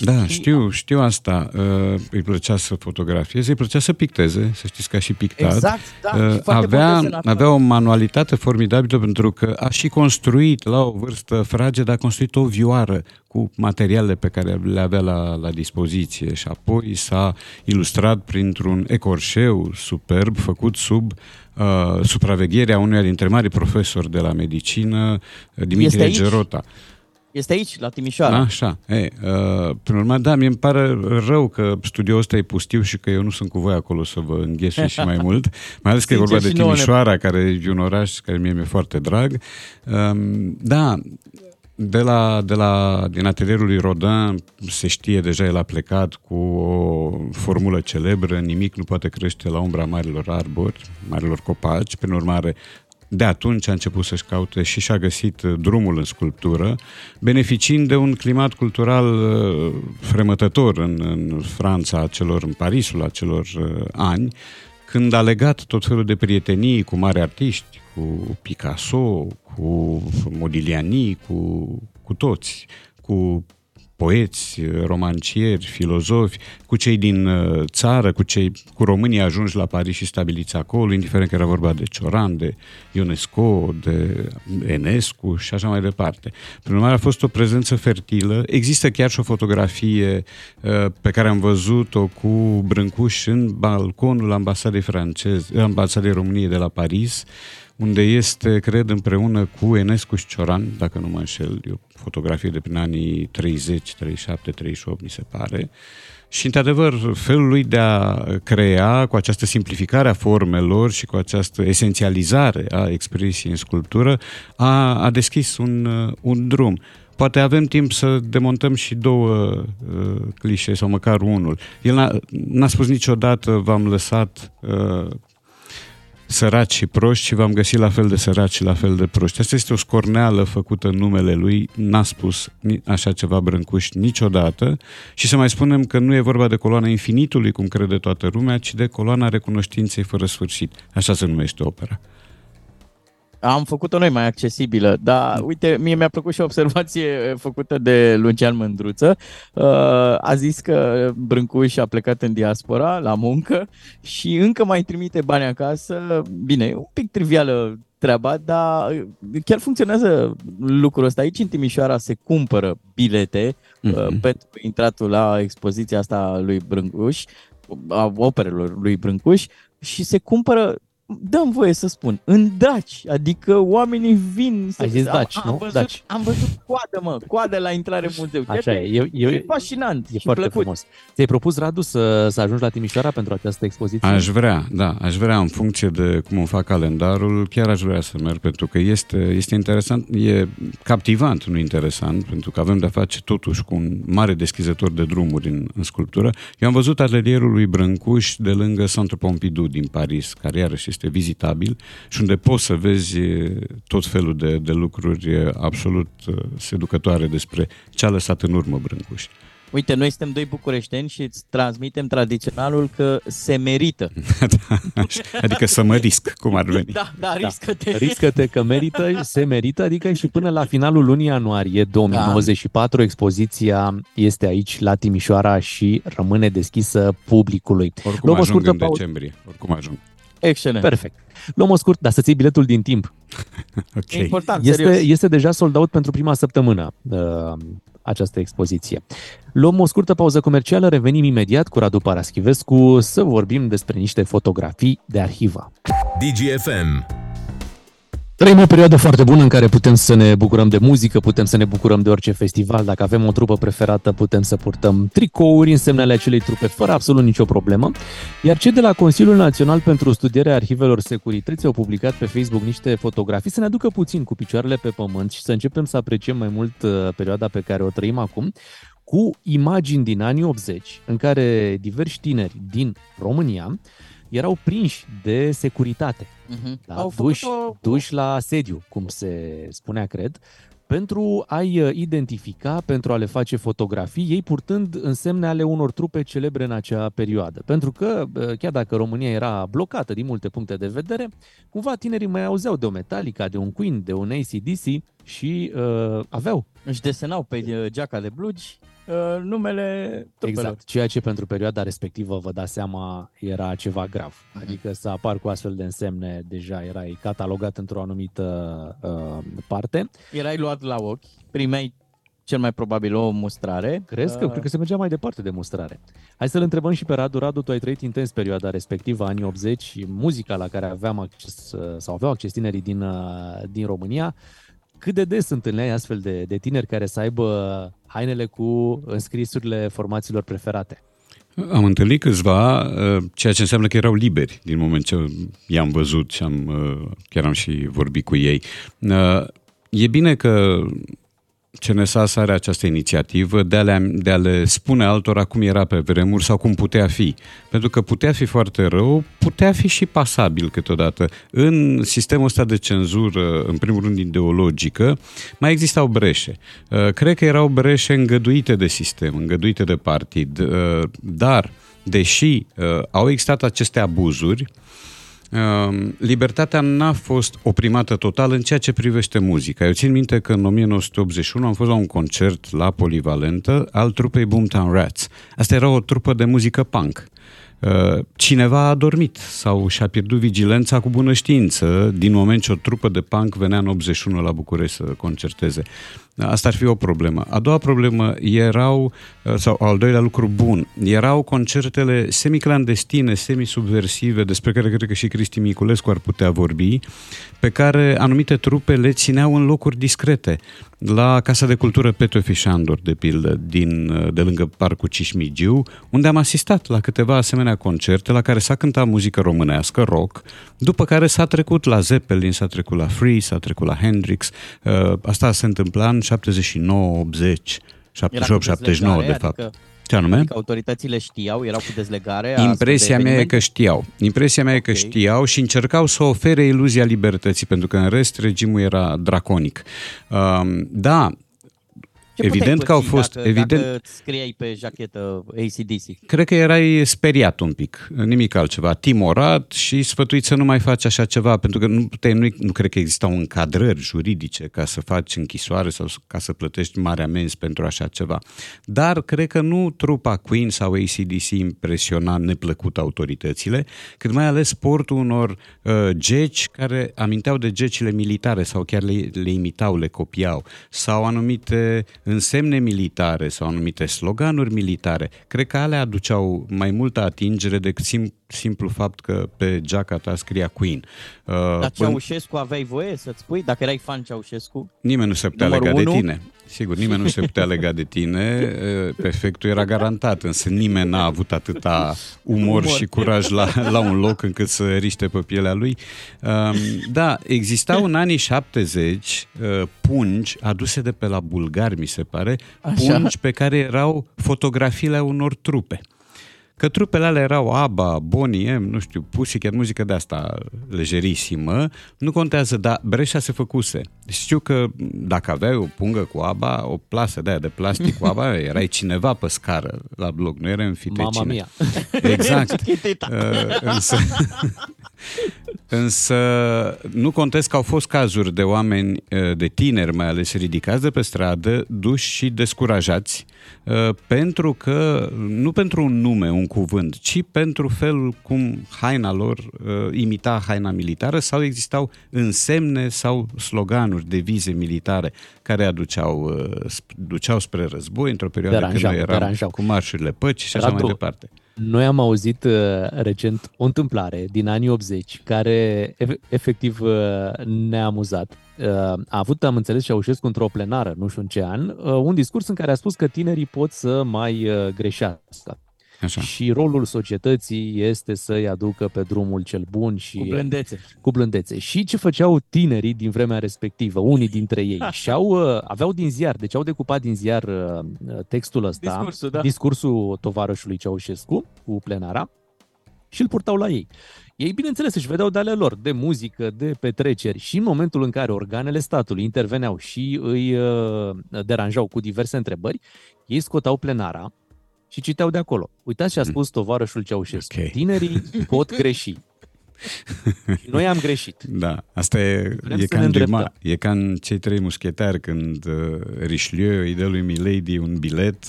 Da, știu, știu asta. Uh, îi plăcea să fotografieze, îi plăcea să picteze, să știți că a și pictat. Exact, da, Uh, și foarte bun avea, desenator. avea o manualitate formidabilă pentru că a și construit la o vârstă fragedă, a construit o vioară cu materialele pe care le avea la, la dispoziție și apoi s-a ilustrat printr-un ecorșeu superb făcut sub uh, supravegherea unuia dintre mari profesori de la medicină, Dimitrie Este aici? Gerota. Este aici, la Timișoara. Așa. E, uh, prin urmare, da, mie îmi pare rău că studioul ăsta e pustiu și că eu nu sunt cu voi acolo să vă înghesui și mai mult. Mai ales că e Sincer, vorba de și nouă ne- Timișoara, care e un oraș care mie mi-e foarte drag. Um, da, de la, de la, din atelierul lui Rodin se știe deja, el a plecat cu o formulă celebră, nimic nu poate crește la umbra marilor arbori, marilor copaci, prin urmare de atunci a început să-și caute și și-a găsit uh, drumul în sculptură, beneficiind de un climat cultural uh, fremătător în, în Franța acelor, în Parisul acelor uh, ani, când a legat tot felul de prietenii cu mari artiști, cu Picasso, cu Modigliani, cu, cu toți, cu poeți, romancieri, filozofi, cu cei din uh, țară, cu cei cu românii ajunși la Paris și stabiliți acolo, indiferent că era vorba de Cioran, de Ionesco, de Enescu și așa mai departe. Prin urmare, a fost o prezență fertilă. Există chiar și o fotografie uh, pe care am văzut-o cu Brâncuș în balconul ambasadei franceze, ambasadei României de la Paris, unde este, cred, împreună cu Enescu și Cioran, dacă nu mă înșel, e o fotografie de prin anii 30, 37, 38, mi se pare. Și, într-adevăr, felul lui de a crea, cu această simplificare a formelor și cu această esențializare a expresiei în sculptură, a, a deschis un, uh, un drum. Poate avem timp să demontăm și două uh, clișee sau măcar unul. El n-a, n-a spus niciodată v-am lăsat uh, săraci și proști și v-am găsit la fel de săraci și la fel de proști. Asta este o scorneală făcută în numele lui, n-a spus ni- așa ceva Brâncuș niciodată și să mai spunem că nu e vorba de coloana infinitului, cum crede toată lumea, ci de coloana recunoștinței fără sfârșit. Așa se numește opera. Am făcut-o noi mai accesibilă, dar uite, mie mi-a plăcut și o observație eh, făcută de Lucian Mândruță. Uh, A zis că Brâncuș a plecat în diaspora la muncă și încă mai trimite bani acasă. Bine, e un pic trivială treaba, dar eh, chiar funcționează lucrul ăsta. Aici în Timișoara se cumpără bilete uh, Mhm. pentru intratul la expoziția asta a lui Brâncuș, a operelor lui Brâncuș și se cumpără dăm voie să spun, în Daci, adică oamenii vin să... Ai zis Daci, am, nu? Am văzut, Daci. am văzut coadă, mă, coadă la intrare în muzeu. Așa e, e, e, e fascinant e și foarte plăcut. frumos. Ți-ai propus, Radu, să, să ajungi la Timișoara pentru această expoziție? Aș vrea, da, aș vrea în funcție de cum îmi fac calendarul, chiar aș vrea să merg, pentru că este, este interesant, e captivant, nu interesant, pentru că avem de-a face totuși cu un mare deschizător de drumuri în, în sculptură. Eu am văzut atelierul lui Brâncuș de lângă Centre Pompidou din Paris, care iarăși este vizitabil și unde poți să vezi e, tot felul de, de lucruri e, absolut uh, seducătoare despre ce a lăsat în urmă Brâncuș. Uite, noi suntem doi bucureșteni și îți transmitem tradiționalul că se merită. adică să mă risc, cum ar veni. Da, da, riscă-te. Riscă-te că merită, se merită, adică și până la finalul lunii ianuarie 2094 Da. expoziția este aici la Timișoara și rămâne deschisă publicului. Oricum Luăm o ajung scurtă în pauză. decembrie, oricum ajung. Excelent. Perfect. Luăm o scurt, dar să ții biletul din timp. Ok. E important, Este, serios. este deja sold out pentru prima săptămână uh, această expoziție. Luăm o scurtă pauză comercială, revenim imediat cu Radu Paraschivescu să vorbim despre niște fotografii de arhivă. DGFM. Trăim o perioadă foarte bună în care putem să ne bucurăm de muzică, putem să ne bucurăm de orice festival. Dacă avem o trupă preferată, putem să purtăm tricouri în semnele acelei trupe fără absolut nicio problemă. Iar cei de la Consiliul Național pentru Studierea Arhivelor Securității au publicat pe Facebook niște fotografii să ne aducă puțin cu picioarele pe pământ și să începem să apreciem mai mult uh, perioada pe care o trăim acum cu imagini din anii 80 în care diversi tineri din România erau prinși de securitate. Mhm. Da, Au duși, făcut-o- duși la sediu, cum se spunea, cred, pentru a-i uh, identifica, pentru a le face fotografii, ei purtând însemne ale unor trupe celebre în acea perioadă. Pentru că, uh, chiar dacă România era blocată din multe puncte de vedere, cumva tinerii mai auzeau de o Metallica, de un Queen, de un ACDC și uh, aveau Își desenau pe uh, geaca de blugi uh, numele trupelor. Exact, ceea ce pentru perioada respectivă, vă dați seama, era ceva grav. Adică să apar cu astfel de însemne, deja erai catalogat într-o anumită uh, parte. Erai luat la ochi, primeai cel mai probabil o mustrare. Crezi că, Uh, cred că se mergea mai departe de mustrare. Hai să-l întrebăm și pe Radu. Radu, tu ai trăit intens perioada respectivă, anii 80, și muzica la care aveam acces, uh, sau aveau acces tinerii din, uh, din România. Cât de des întâlneai astfel de, de tineri care să aibă hainele cu înscrisurile formațiilor preferate? Am întâlnit câțiva, uh, ceea ce înseamnă că erau liberi din moment ce i-am văzut și am, uh, chiar am și vorbit cu ei. Uh, E bine că CNSAS are această inițiativă de a, le, de a le spune altora cum era pe vremuri sau cum putea fi. Pentru că putea fi foarte rău, putea fi și pasabil câteodată. În sistemul ăsta de cenzură, în primul rând ideologică, mai existau breșe. Uh, Cred că erau breșe îngăduite de sistem, îngăduite de partid, uh, dar deși uh, au existat aceste abuzuri, Um, libertatea n-a fost oprimată total în ceea ce privește muzica. Eu țin minte că în 1981 am fost la un concert la Polivalentă al trupei Boomtown Rats. Asta era o trupă de muzică punk. Uh, Cineva a dormit sau și-a pierdut vigilența cu bună știință din moment ce o trupă de punk venea în 81 la București să concerteze. Asta ar fi o problemă. A doua problemă erau, sau al doilea lucru bun, erau concertele semiclandestine, semisubversive, despre care cred că și Cristi Miculescu ar putea vorbi, pe care anumite trupe le țineau în locuri discrete. La Casa de Cultură Petru Fișandor, de pildă, din, de lângă Parcul Cismigiu, unde am asistat la câteva asemenea concerte la care s-a cântat muzică românească, rock, după care s-a trecut la Zeppelin, s-a trecut la Free, s-a trecut la Hendrix. Uh, Asta se întâmpla în 79, 80, 78, 79 de fapt. Adică, Ce anume? adică autoritățile știau, erau cu dezlegare. a Impresia astfel de mea e evenimente? că știau. Impresia mea e că Ok. știau și încercau să ofere iluzia libertății, pentru că în rest regimul era draconic. Um, da, Ce puteai evident că au păți fost... Dacă, evident, dacă îți scriai pe jachetă ACDC. Cred că erai speriat un pic, nimic altceva, timorat și sfătuit să nu mai faci așa ceva, pentru că nu, puteai, nu, nu cred că existau încadrări juridice ca să faci închisoare sau ca să plătești mari amenzi pentru așa ceva. Dar cred că nu trupa Queen sau ACDC impresiona neplăcut autoritățile, cât mai ales sportul unor uh, geci care aminteau de gecile militare sau chiar le, le imitau, le copiau, sau anumite însemne militare sau anumite sloganuri militare. Cred că alea aduceau mai multă atingere decât sim, simplu fapt că pe geaca ta scria Queen. Uh, Dar până- Ceaușescu aveai voie să-ți spui? Dacă erai fan Ceaușescu? Nimeni nu se putea Numărul lega de unu? tine. Sigur, nimeni nu se putea lega de tine, uh, perfectul era garantat, însă nimeni n-a avut atâta umor, Umor. și curaj la, la un loc încât să riște pe pielea lui. Um, Da, existau în anii 70 uh, pungi aduse de pe la bulgari, mi se pare, Așa. pungi pe care erau fotografiile unor trupe. Că trupele alea erau ABBA, Bonnie M, nu știu, Pussycat, muzică de asta lejerisimă, nu contează, dar Breșa se făcuse. Știu că dacă aveai o pungă cu ABBA, o plasă de aia de plastic cu ABBA, erai cineva pe scară la bloc, nu era în fitecine. Mama mia. Exact. Uh, însă, însă nu contest că au fost cazuri de oameni, uh, de tineri mai ales, ridicați de pe stradă, duși și descurajați, uh, pentru că, nu pentru un nume, un cuvânt, ci pentru felul cum haina lor uh, imita haina militară sau existau însemne sau sloganuri, devize militare care aduceau, uh, sp- duceau spre război într-o perioadă când Deranjau, noi eram deranjau. cu marșurile păcii și așa Radu, mai departe. Noi am auzit uh, recent o întâmplare din anii 80 care e- efectiv uh, ne-a amuzat. Uh, a avut, am înțeles, Ceaușescu într-o plenară, nu știu în ce an, uh, un discurs în care a spus că tinerii pot să mai uh, greșească. Așa. Și rolul societății este să-i aducă pe drumul cel bun și Cu blândețe. cu blândețe. Și ce făceau tinerii din vremea respectivă, unii dintre ei? și au, uh, aveau din ziar, deci au decupat din ziar uh, textul ăsta, Discursul, da. discursul tovarășului Ceaușescu cu plenara și îl purtau la ei. Ei, bineînțeles, își vedeau de ale lor, de muzică, de petreceri și în momentul în care organele statului interveneau și îi uh, deranjau cu diverse întrebări, ei scotau plenara și citeau de acolo. Uitați ce a spus tovarășul Ceaușescu. Ok. Tinerii pot greși. Și noi am greșit. Da, asta e, Vrem e, să ca ne în îndreptăm. Dumas, e ca în cei trei muschetari când uh, Richelieu îi dă lui Milady un bilet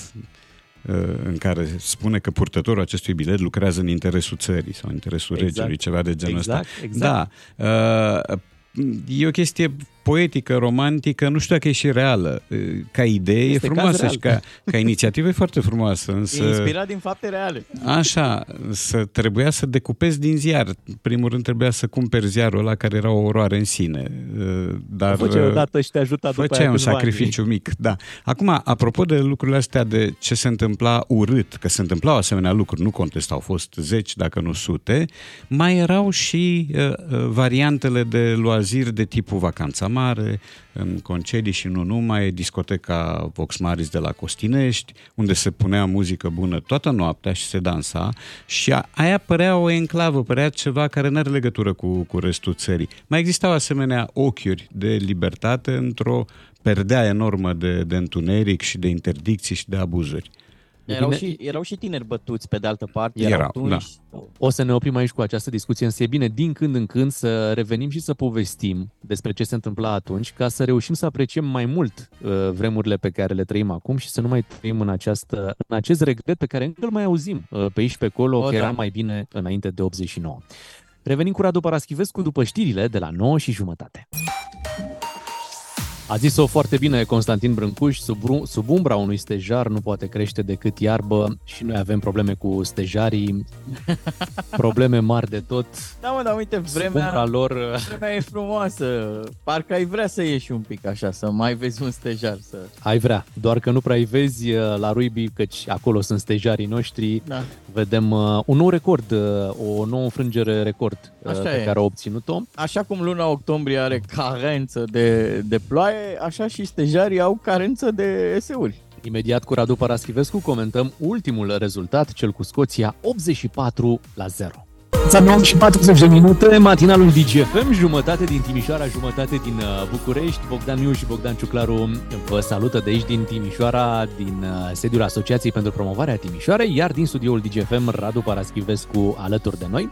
uh, în care spune că purtătorul acestui bilet lucrează în interesul țării sau în interesul Exact. regelui, ceva de genul Exact, ăsta. exact. Da. Uh, e o chestie poetică, romantică, nu știu dacă e și reală. Uh, Ca idee Este e caz frumoasă real. și ca, ca inițiativă e foarte frumoasă, însă... E inspirat din fapte reale. Așa, să trebuia să decupezi din ziar. În primul rând trebuia să cumperi ziarul ăla care era o oroare în sine. Uh, Dar Făceai odată și te ajuta după Făceai aia un câțiva ani. sacrificiu mic, da. Acum, apropo de lucrurile astea de ce se întâmpla urât, că se întâmplau asemenea lucruri, nu contest, au fost zeci, dacă nu sute, mai erau și uh, uh, variantele de loaziri de tipul vacanța mare, în concedii și nu numai, discoteca Vox Maris de la Costinești, unde se punea muzică bună toată noaptea și se dansa și a, aia părea o enclavă, părea ceva care nu are legătură cu, cu restul țării. Mai existau asemenea ochiuri de libertate într-o perdea enormă de, de întuneric și de interdicții și de abuzuri. Erau bine- și, erau și tineri bătuți, pe de altă parte. Erau, atunci. da. O să ne oprim aici cu această discuție, însă e bine din când în când să revenim și să povestim despre ce se întâmpla atunci, ca să reușim să apreciem mai mult uh, vremurile pe care le trăim acum și să nu mai trăim în, această, în acest regret pe care încă îl mai auzim uh, pe aici pe acolo, O, că da. era mai bine înainte de 89. Revenim cu Radu Paraschivescu după știrile de la 9 și jumătate. A zis-o foarte bine Constantin Brâncuș, sub, ru- sub umbra unui stejar nu poate crește decât iarbă și noi avem probleme cu stejarii, probleme mari de tot. Da, mă, dar uite, Sub umbra vremea, lor, uh, vremea e frumoasă. Parcă ai vrea să ieși un pic așa, să mai vezi un stejar. Să... ai vrea, doar că nu prea îi vezi uh, la Ruibi, căci acolo sunt stejarii noștri. Da. Vedem uh, un nou record, uh, o nouă înfrângere record uh, Așa pe e. care a obținut-o. Așa cum luna octombrie are carență de, de ploaie, așa și stejarii au carență de eseuri. Imediat cu Radu Paraschivescu comentăm ultimul rezultat, cel cu Scoția 84 la 0. Ța 9 și 40 de minute, matinalul DGFM, jumătate din Timișoara, jumătate din uh, București. Bogdan Miu și Bogdan Ciuclaru vă salută de aici din Timișoara, din uh, sediul Asociației pentru Promovarea Timișoarei, iar din studioul DGFM, Radu Paraschivescu alături de noi.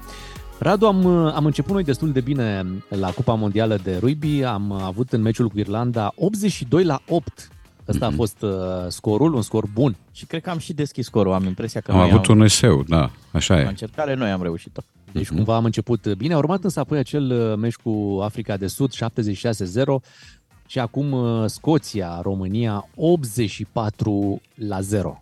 Radu, am, uh, am început noi destul de bine la Cupa Mondială de Rugby, am avut în meciul cu Irlanda 82 la 8. Ăsta a fost uh, scorul, un scor bun. Și cred că am și deschis scorul, am impresia că Am noi avut am, un eseu, da, așa la e. încercare noi am reușit-o. Deci cumva am început bine. A urmat însă apoi acel uh, meci cu Africa de Sud, 76-0 și acum uh, Scoția, România, 84 la 0.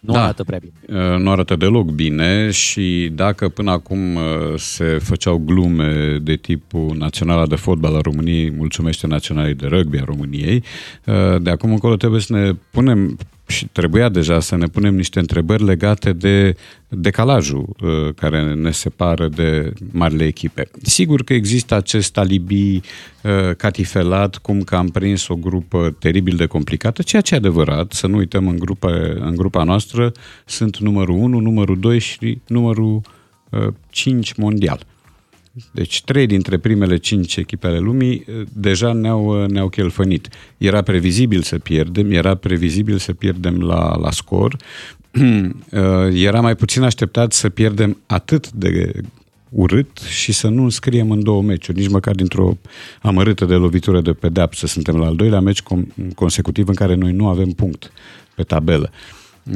Nu Da. arată prea bine. Uh, Nu arată deloc bine și dacă până acum uh, se făceau glume de tipul Naționala de Fotbal a României mulțumește Naționalei de Rugby a României, uh, de acum încolo trebuie să ne punem și trebuia deja să ne punem niște întrebări legate de decalajul uh, care ne separă de marile echipe. Sigur că există acest alibi uh, catifelat, cum că am prins o grupă teribil de complicată, ceea ce e adevărat, să nu uităm în grupa, în grupa noastră sunt numărul 1, numărul 2 și numărul uh, 5 mondial. Deci trei dintre primele cinci echipe ale lumii eh, deja ne-au, eh, ne-au chelfănit. Era previzibil să pierdem, era previzibil să pierdem la, la scor, Eh, era mai puțin așteptat să pierdem atât de urât și să nu înscriem în două meciuri, nici măcar dintr-o amărâtă de lovitură de pedeapsă. Suntem la al doilea meci com- consecutiv în care noi nu avem punct pe tabelă.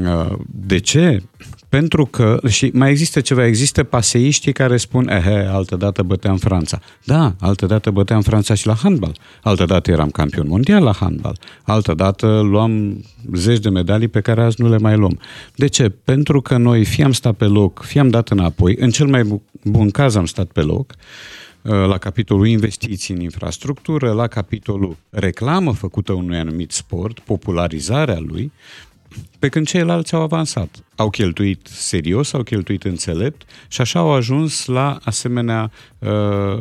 Uh, De ce? Pentru că, și mai există ceva, există paseiștii care spun, ehe, altă dată băteam Franța. Da, altă dată băteam Franța și la handbal. Altă dată eram campion mondial la handbal. Altă dată luam zeci de medalii pe care azi nu le mai luăm. De ce? Pentru că noi fie am stat pe loc, fie am dat înapoi, în cel mai bun caz am stat pe loc, uh, la capitolul investiții în infrastructură, la capitolul reclamă făcută unui anumit sport, popularizarea lui, pe când ceilalți au avansat. Au cheltuit serios, au cheltuit înțelept și așa au ajuns la asemenea uh,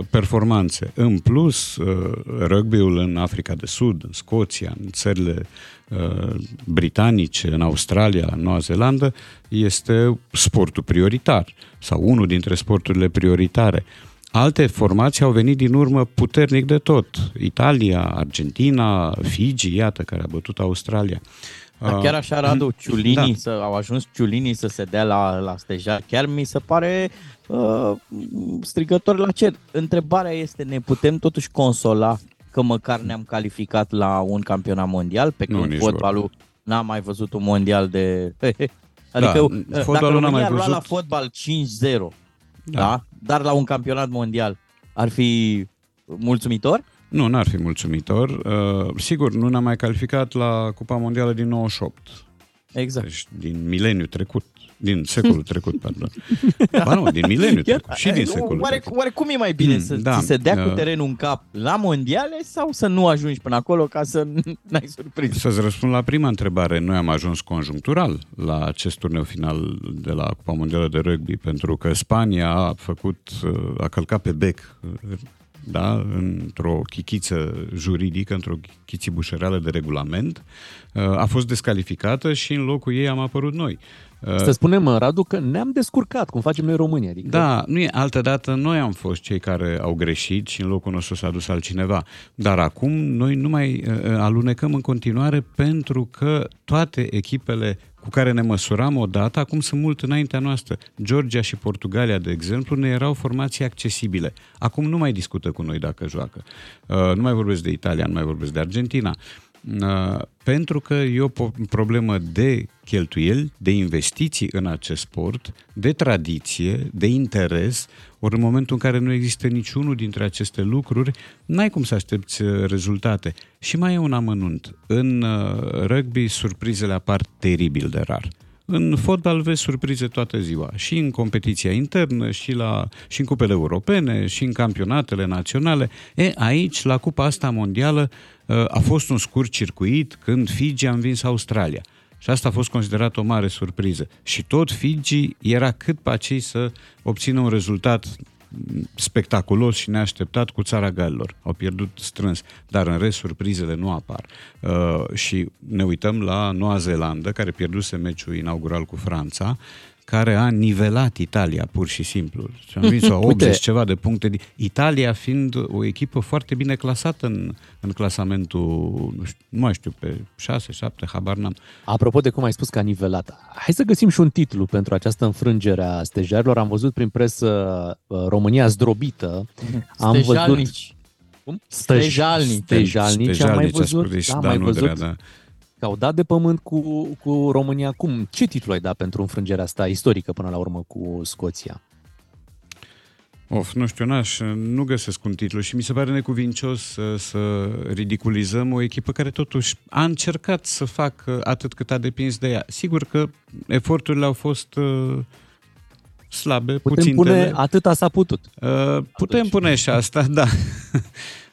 performanțe. În plus, uh, rugby-ul în Africa de Sud, în Scoția, în țările uh, britanice, în Australia, în Noua Zeelandă, este sportul prioritar sau unul dintre sporturile prioritare. Alte formații au venit din urmă puternic de tot. Italia, Argentina, Fiji, iată, care a bătut Australia. Dar chiar așa, Radu, ciulinii, da. să, au ajuns ciulinii să se dea la, la stejar. Chiar mi se pare uh, strigător la cer. Întrebarea este, ne putem totuși consola că măcar ne-am calificat la un campionat mondial, pe când fotbalul n-am mai văzut un mondial de... adică da, fotbalul dacă n-am mai văzut... la fotbal 5-0, da. da. Dar la un campionat mondial ar fi mulțumitor? Nu, n-ar fi mulțumitor. Uh, sigur, nu ne-am mai calificat la Cupa Mondială din 98. Exact. Deci din mileniul trecut. Din secolul trecut, pardon. Ba nu, din mileniul trecut și din secolul oare, trecut. Oare cum e mai bine? Mm, să da, ți se dea uh, cu terenul în cap la mondiale sau să nu ajungi până acolo ca să n-ai surpriză? Să-ți răspund la prima întrebare. Noi am ajuns conjunctural la acest turneu final de la Cupa Mondială de Rugby pentru că Spania a făcut, a călcat pe bec da, într-o chichiță juridică, într-o chichițibușăreală de regulament, uh, a fost descalificată și în locul ei am apărut noi. Uh, să spunem, Radu, că ne-am descurcat, cum facem noi românii. Adică... Da, nu e altă dată, noi am fost cei care au greșit și în locul nostru s-a dus altcineva. Dar acum noi nu mai uh, alunecăm în continuare pentru că toate echipele cu care ne măsuram odată, acum sunt mult înaintea noastră. Georgia și Portugalia, de exemplu, ne erau formații accesibile. Acum nu mai discută cu noi dacă joacă. Uh, nu mai vorbesc de Italia, nu mai vorbesc de Argentina. Uh, pentru că e o problemă de cheltuieli, de investiții în acest sport, de tradiție, de interes, ori în momentul în care nu există niciunul dintre aceste lucruri, n-ai cum să aștepți uh, rezultate. Și mai e un amănunt. În uh, rugby, surprizele apar teribil de rar. În fotbal vezi surprize toată ziua, și în competiția internă, și, la, și în cupele europene, și în campionatele naționale. E, aici, la cupa asta mondială, uh, a fost un scurt circuit când Fiji a învins Australia. Și asta a fost considerat o mare surpriză. Și tot Fiji era cât pe acei să obțină un rezultat spectaculos și neașteptat cu țara Galilor. Au pierdut strâns, dar în rest surprizele nu apar. Uh, și ne uităm la Noua Zeelandă, care pierduse meciul inaugural cu Franța care a nivelat Italia, pur și simplu. Și am vins 80 ceva de puncte. Italia fiind o echipă foarte bine clasată în, în clasamentul, nu, știu, nu mai știu, pe 6, 7, habar n-am. Apropo de cum ai spus că a nivelat, hai să găsim și un titlu pentru această înfrângere a stejarilor. Am văzut prin presă uh, România zdrobită. Am văzut... Cum? Stejalnici. Stejalnici, am mai văzut. Da, am mai văzut. Da că au dat de pământ cu, cu România. Cum? Ce titlu ai dat pentru înfrângerea asta istorică până la urmă cu Scoția? Of, nu știu, n-aș, nu găsesc un titlu și mi se pare necuvincios să, să ridiculizăm o echipă care totuși a încercat să facă atât cât a depins de ea. Sigur că eforturile au fost uh, slabe, putem puțintele. pune atâta s-a putut. Uh, putem Atunci. pune și asta, da.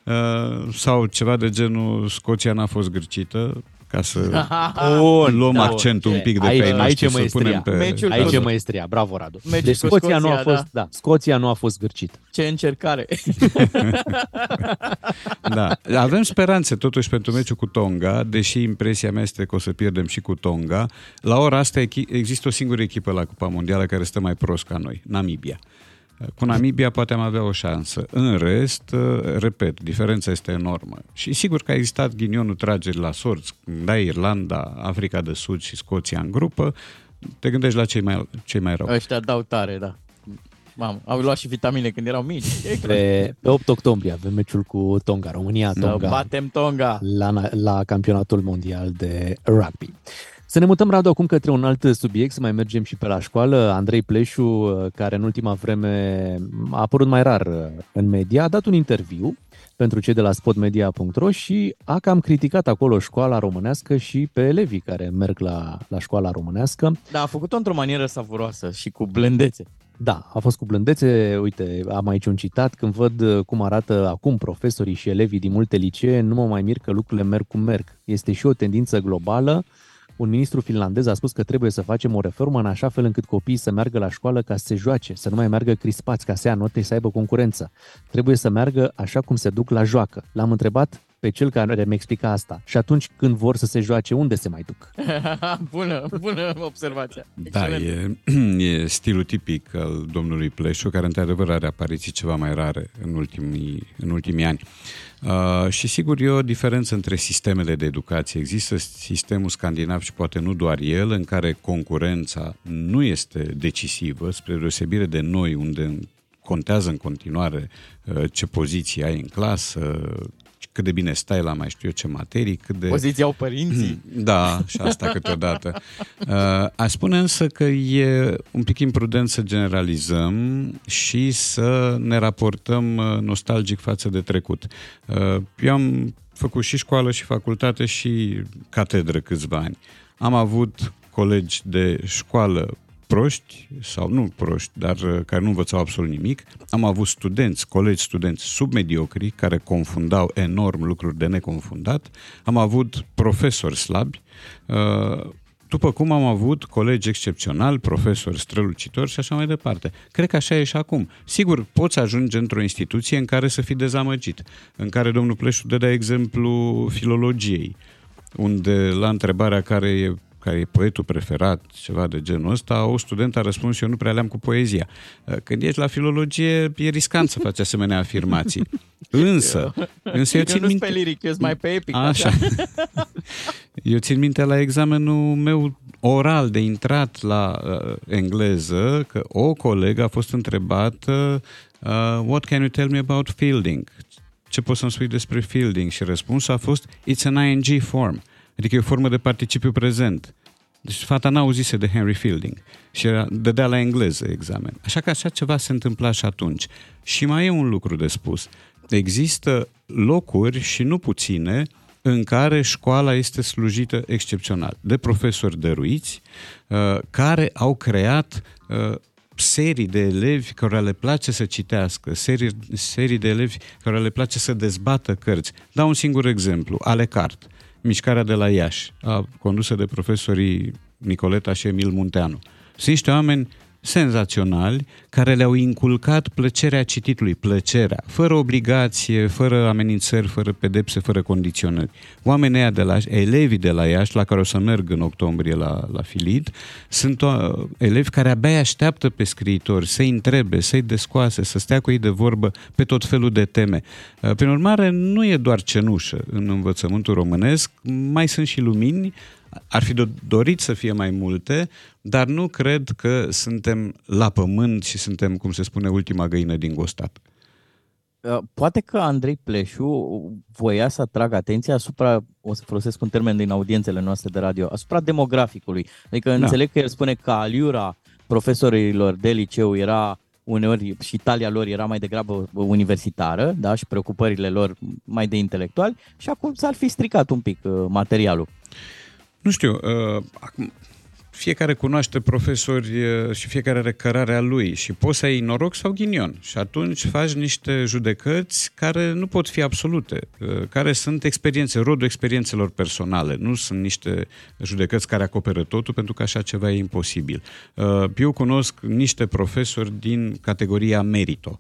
uh, sau ceva de genul Scoția n-a fost gârcită, ca să Bun, luăm da, accentul un pic de aici, pe ei aici să punem pe... Meciul aici e maestria, bravo Radu. Meciul deci Scoția, Scoția, nu a fost, da. da. Scoția nu a fost gârcită. Ce încercare. da, avem speranțe totuși pentru meciul cu Tonga, deși impresia mea este că o să pierdem și cu Tonga. La ora asta există o singură echipă la Cupa Mondială care stă mai prost ca noi, Namibia. Cu Namibia poate am avea o șansă. În rest, uh, repet, diferența este enormă. Și sigur că a existat ghinionul trageri la sorți. Da, Irlanda, Africa de Sud și Scoția în grupă, te gândești la cei mai, cei mai rău. Ăștia dau tare, da. Mamă, au luat și vitamine când erau mici. Pe, pe 8 octombrie avem meciul cu Tonga, România-Tonga. Batem Tonga. La, la campionatul mondial de rugby. Să ne mutăm, Radu, acum către un alt subiect, să mai mergem și pe la școală. Andrei Pleșu, care în ultima vreme a apărut mai rar în media, a dat un interviu pentru cei de la spotmedia.ro și a cam criticat acolo școala românească și pe elevii care merg la, la școala românească. Da, a făcut-o într-o manieră savuroasă și cu blândețe. Da, a fost cu blândețe. Uite, am aici un citat. Când văd cum arată acum profesorii și elevii din multe licee, nu mă mai mir că lucrurile merg cum merg. Este și o tendință globală un ministru finlandez a spus că trebuie să facem o reformă în așa fel încât copiii să meargă la școală ca să se joace, să nu mai meargă crispați ca să ia note și să aibă concurență. Trebuie să meargă așa cum se duc la joacă. L-am întrebat pe cel care mi explica asta. Și atunci când vor să se joace, unde se mai duc? bună, bună observația. Da, e, e stilul tipic al domnului Pleșu, care într-adevăr are apariții ceva mai rare în ultimii, în ultimii ani. Uh, și sigur e o diferență între sistemele de educație. Există sistemul scandinav și poate nu doar el, în care concurența nu este decisivă, spre deosebire de noi, unde contează în continuare uh, ce poziție ai în clasă, cât de bine stai la mai știu eu ce materii, cât de... Poziția au părinții. Da, și asta câteodată. Uh, aș spune însă că e un pic imprudent să generalizăm și să ne raportăm uh, nostalgic față de trecut. Uh, eu am făcut și școală și facultate și catedră câțiva ani. Am avut colegi de școală proști sau nu proști, dar uh, care nu învățau absolut nimic. Am avut studenți, colegi studenți submediocri care confundau enorm lucruri de neconfundat. Am avut profesori slabi, uh, după cum am avut colegi excepționali, profesori strălucitori și așa mai departe. Cred că așa e și acum. Sigur, poți ajunge într-o instituție în care să fii dezamăgit, în care domnul Pleșu dădea exemplu filologiei, unde la întrebarea care e care e poetul preferat, ceva de genul ăsta, o studentă a răspuns, eu nu prea le-am cu poezia. Când ești la filologie, e riscant să faci asemenea afirmații. Însă, însă eu, eu țin nu minte... pe liric, eu mai pe epic. Așa. eu țin minte la examenul meu oral de intrat la uh, engleză că o colegă a fost întrebată uh, What can you tell me about fielding? Ce poți să-mi spui despre fielding? Și răspunsul a fost It's an ING form. Adică e o formă de participiu prezent. Deci fata n-auzise de Henry Fielding și era, dădea la engleză examen. Așa că așa ceva se întâmpla și atunci. Și mai e un lucru de spus. Există locuri și nu puține în care școala este slujită excepțional de profesori dăruiți uh, care au creat uh, serii de elevi care le place să citească, serii, serii de elevi care le place să dezbată cărți. Dau un singur exemplu, Ale Cart mișcarea de la Iași, a, condusă de profesorii Nicoleta și Emil Munteanu. Sunt niște oameni senzaționali care le-au inculcat plăcerea cititului, plăcerea, fără obligație, fără amenințări, fără pedepse, fără condiționări. Oamenii aia de la elevii de la Iași, la care o să merg în octombrie la, la Filid, sunt o, uh, elevi care abia așteaptă pe scriitori să-i întrebe, să-i descoase, să stea cu ei de vorbă pe tot felul de teme. Uh, prin urmare, nu e doar cenușă în învățământul românesc, mai sunt și lumini, ar fi dorit să fie mai multe, dar nu cred că suntem la pământ și suntem, cum se spune, ultima găină din gostat. Uh, poate că Andrei Pleșu voia să atragă atenția asupra, o să folosesc un termen din audiențele noastre de radio, asupra demograficului. Adică da. înțeleg că el spune că aliura profesorilor de liceu era uneori și talia lor era mai degrabă universitară, da, și preocupările lor mai de intelectuali și acum s-ar fi stricat un pic uh, materialul. Nu știu, uh, acum, fiecare cunoaște profesori uh, și fiecare are cărarea lui și poți să ai noroc sau ghinion. Și atunci faci niște judecăți care nu pot fi absolute, uh, care sunt experiențe, rodul experiențelor personale, nu sunt niște judecăți care acoperă totul pentru că așa ceva e imposibil. Uh, eu cunosc niște profesori din categoria merito,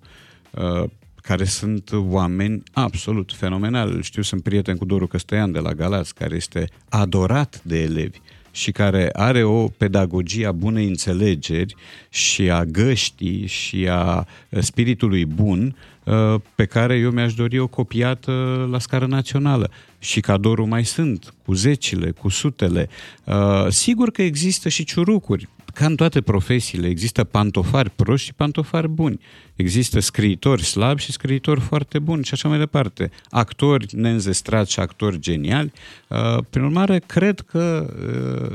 uh, care sunt oameni absolut fenomenali. Știu, sunt prieten cu Doru Căstăian de la Galați, care este adorat de elevi și care are o pedagogie a bunei înțelegeri și a găștii și a spiritului bun uh, pe care eu mi-aș dori o copiată la scară națională. Și cadorul mai sunt, cu zecile, cu sutele. Uh, sigur că există și ciurucuri ca în toate profesiile, există pantofari proști și pantofari buni. Există scriitori slabi și scriitori foarte buni și așa mai departe. Actori neînzestrați și actori geniali. Uh, prin urmare, cred că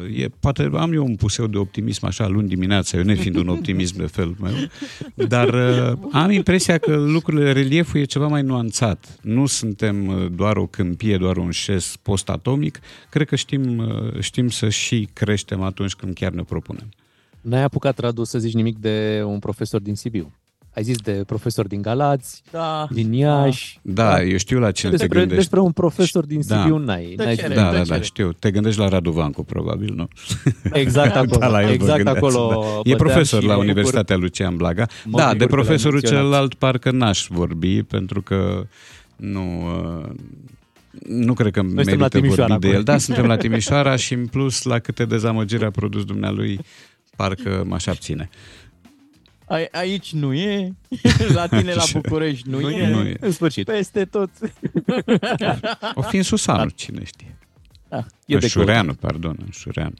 uh, e, poate am eu un puseu de optimism așa luni dimineața, eu nefiind un optimism de felul meu, dar uh, am impresia că lucrurile, relieful e ceva mai nuanțat. Nu suntem doar o câmpie, doar un șes post-atomic. Cred că știm, știm să și creștem atunci când chiar ne propunem. N-ai apucat, Radu, să zici nimic de un profesor din Sibiu. Ai zis de profesor din Galați, da, din Iași. Da, da, eu știu la cine despre, te gândești. Despre un profesor din Sibiu da. n-ai. n-ai da, da, da, da, știu. Te gândești la Radu Vancu, probabil, nu? Exact acolo. da, la exact acolo da. E profesor la Universitatea Lucian Blaga. Mă da, de profesorul celălalt parcă n-aș vorbi, pentru că nu... Nu cred că Noi merită vorbi de el. Da, suntem la Timișoara și în plus la câte dezamăgiri a produs dumnealui, parcă m-aș abține. A, aici nu e, la tine la București nu, nu e, nu e, în sfârșit. Peste tot. O fi în Susanu, da. cine știe. Da, e în Șureanu, pardon, în Șureanu.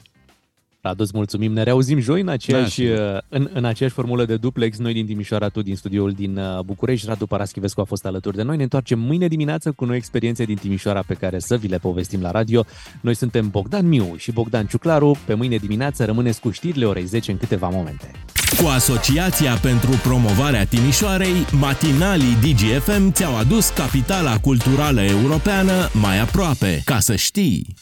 Radu, îți mulțumim. Ne reauzim joi în aceeași, da, în, în aceeași formulă de duplex. Noi din Timișoara, tu din studioul din uh, București. Radu Paraschivescu a fost alături de noi. Ne întoarcem mâine dimineață cu noi experiențe din Timișoara pe care să vi le povestim la radio. Noi suntem Bogdan Miu și Bogdan Ciuclaru. Pe mâine dimineață rămâneți cu știrile orei 10 în câteva momente. Cu Asociația pentru Promovarea Timișoarei, matinalii DGFM ți-au adus capitala culturală europeană mai aproape. Ca să știi!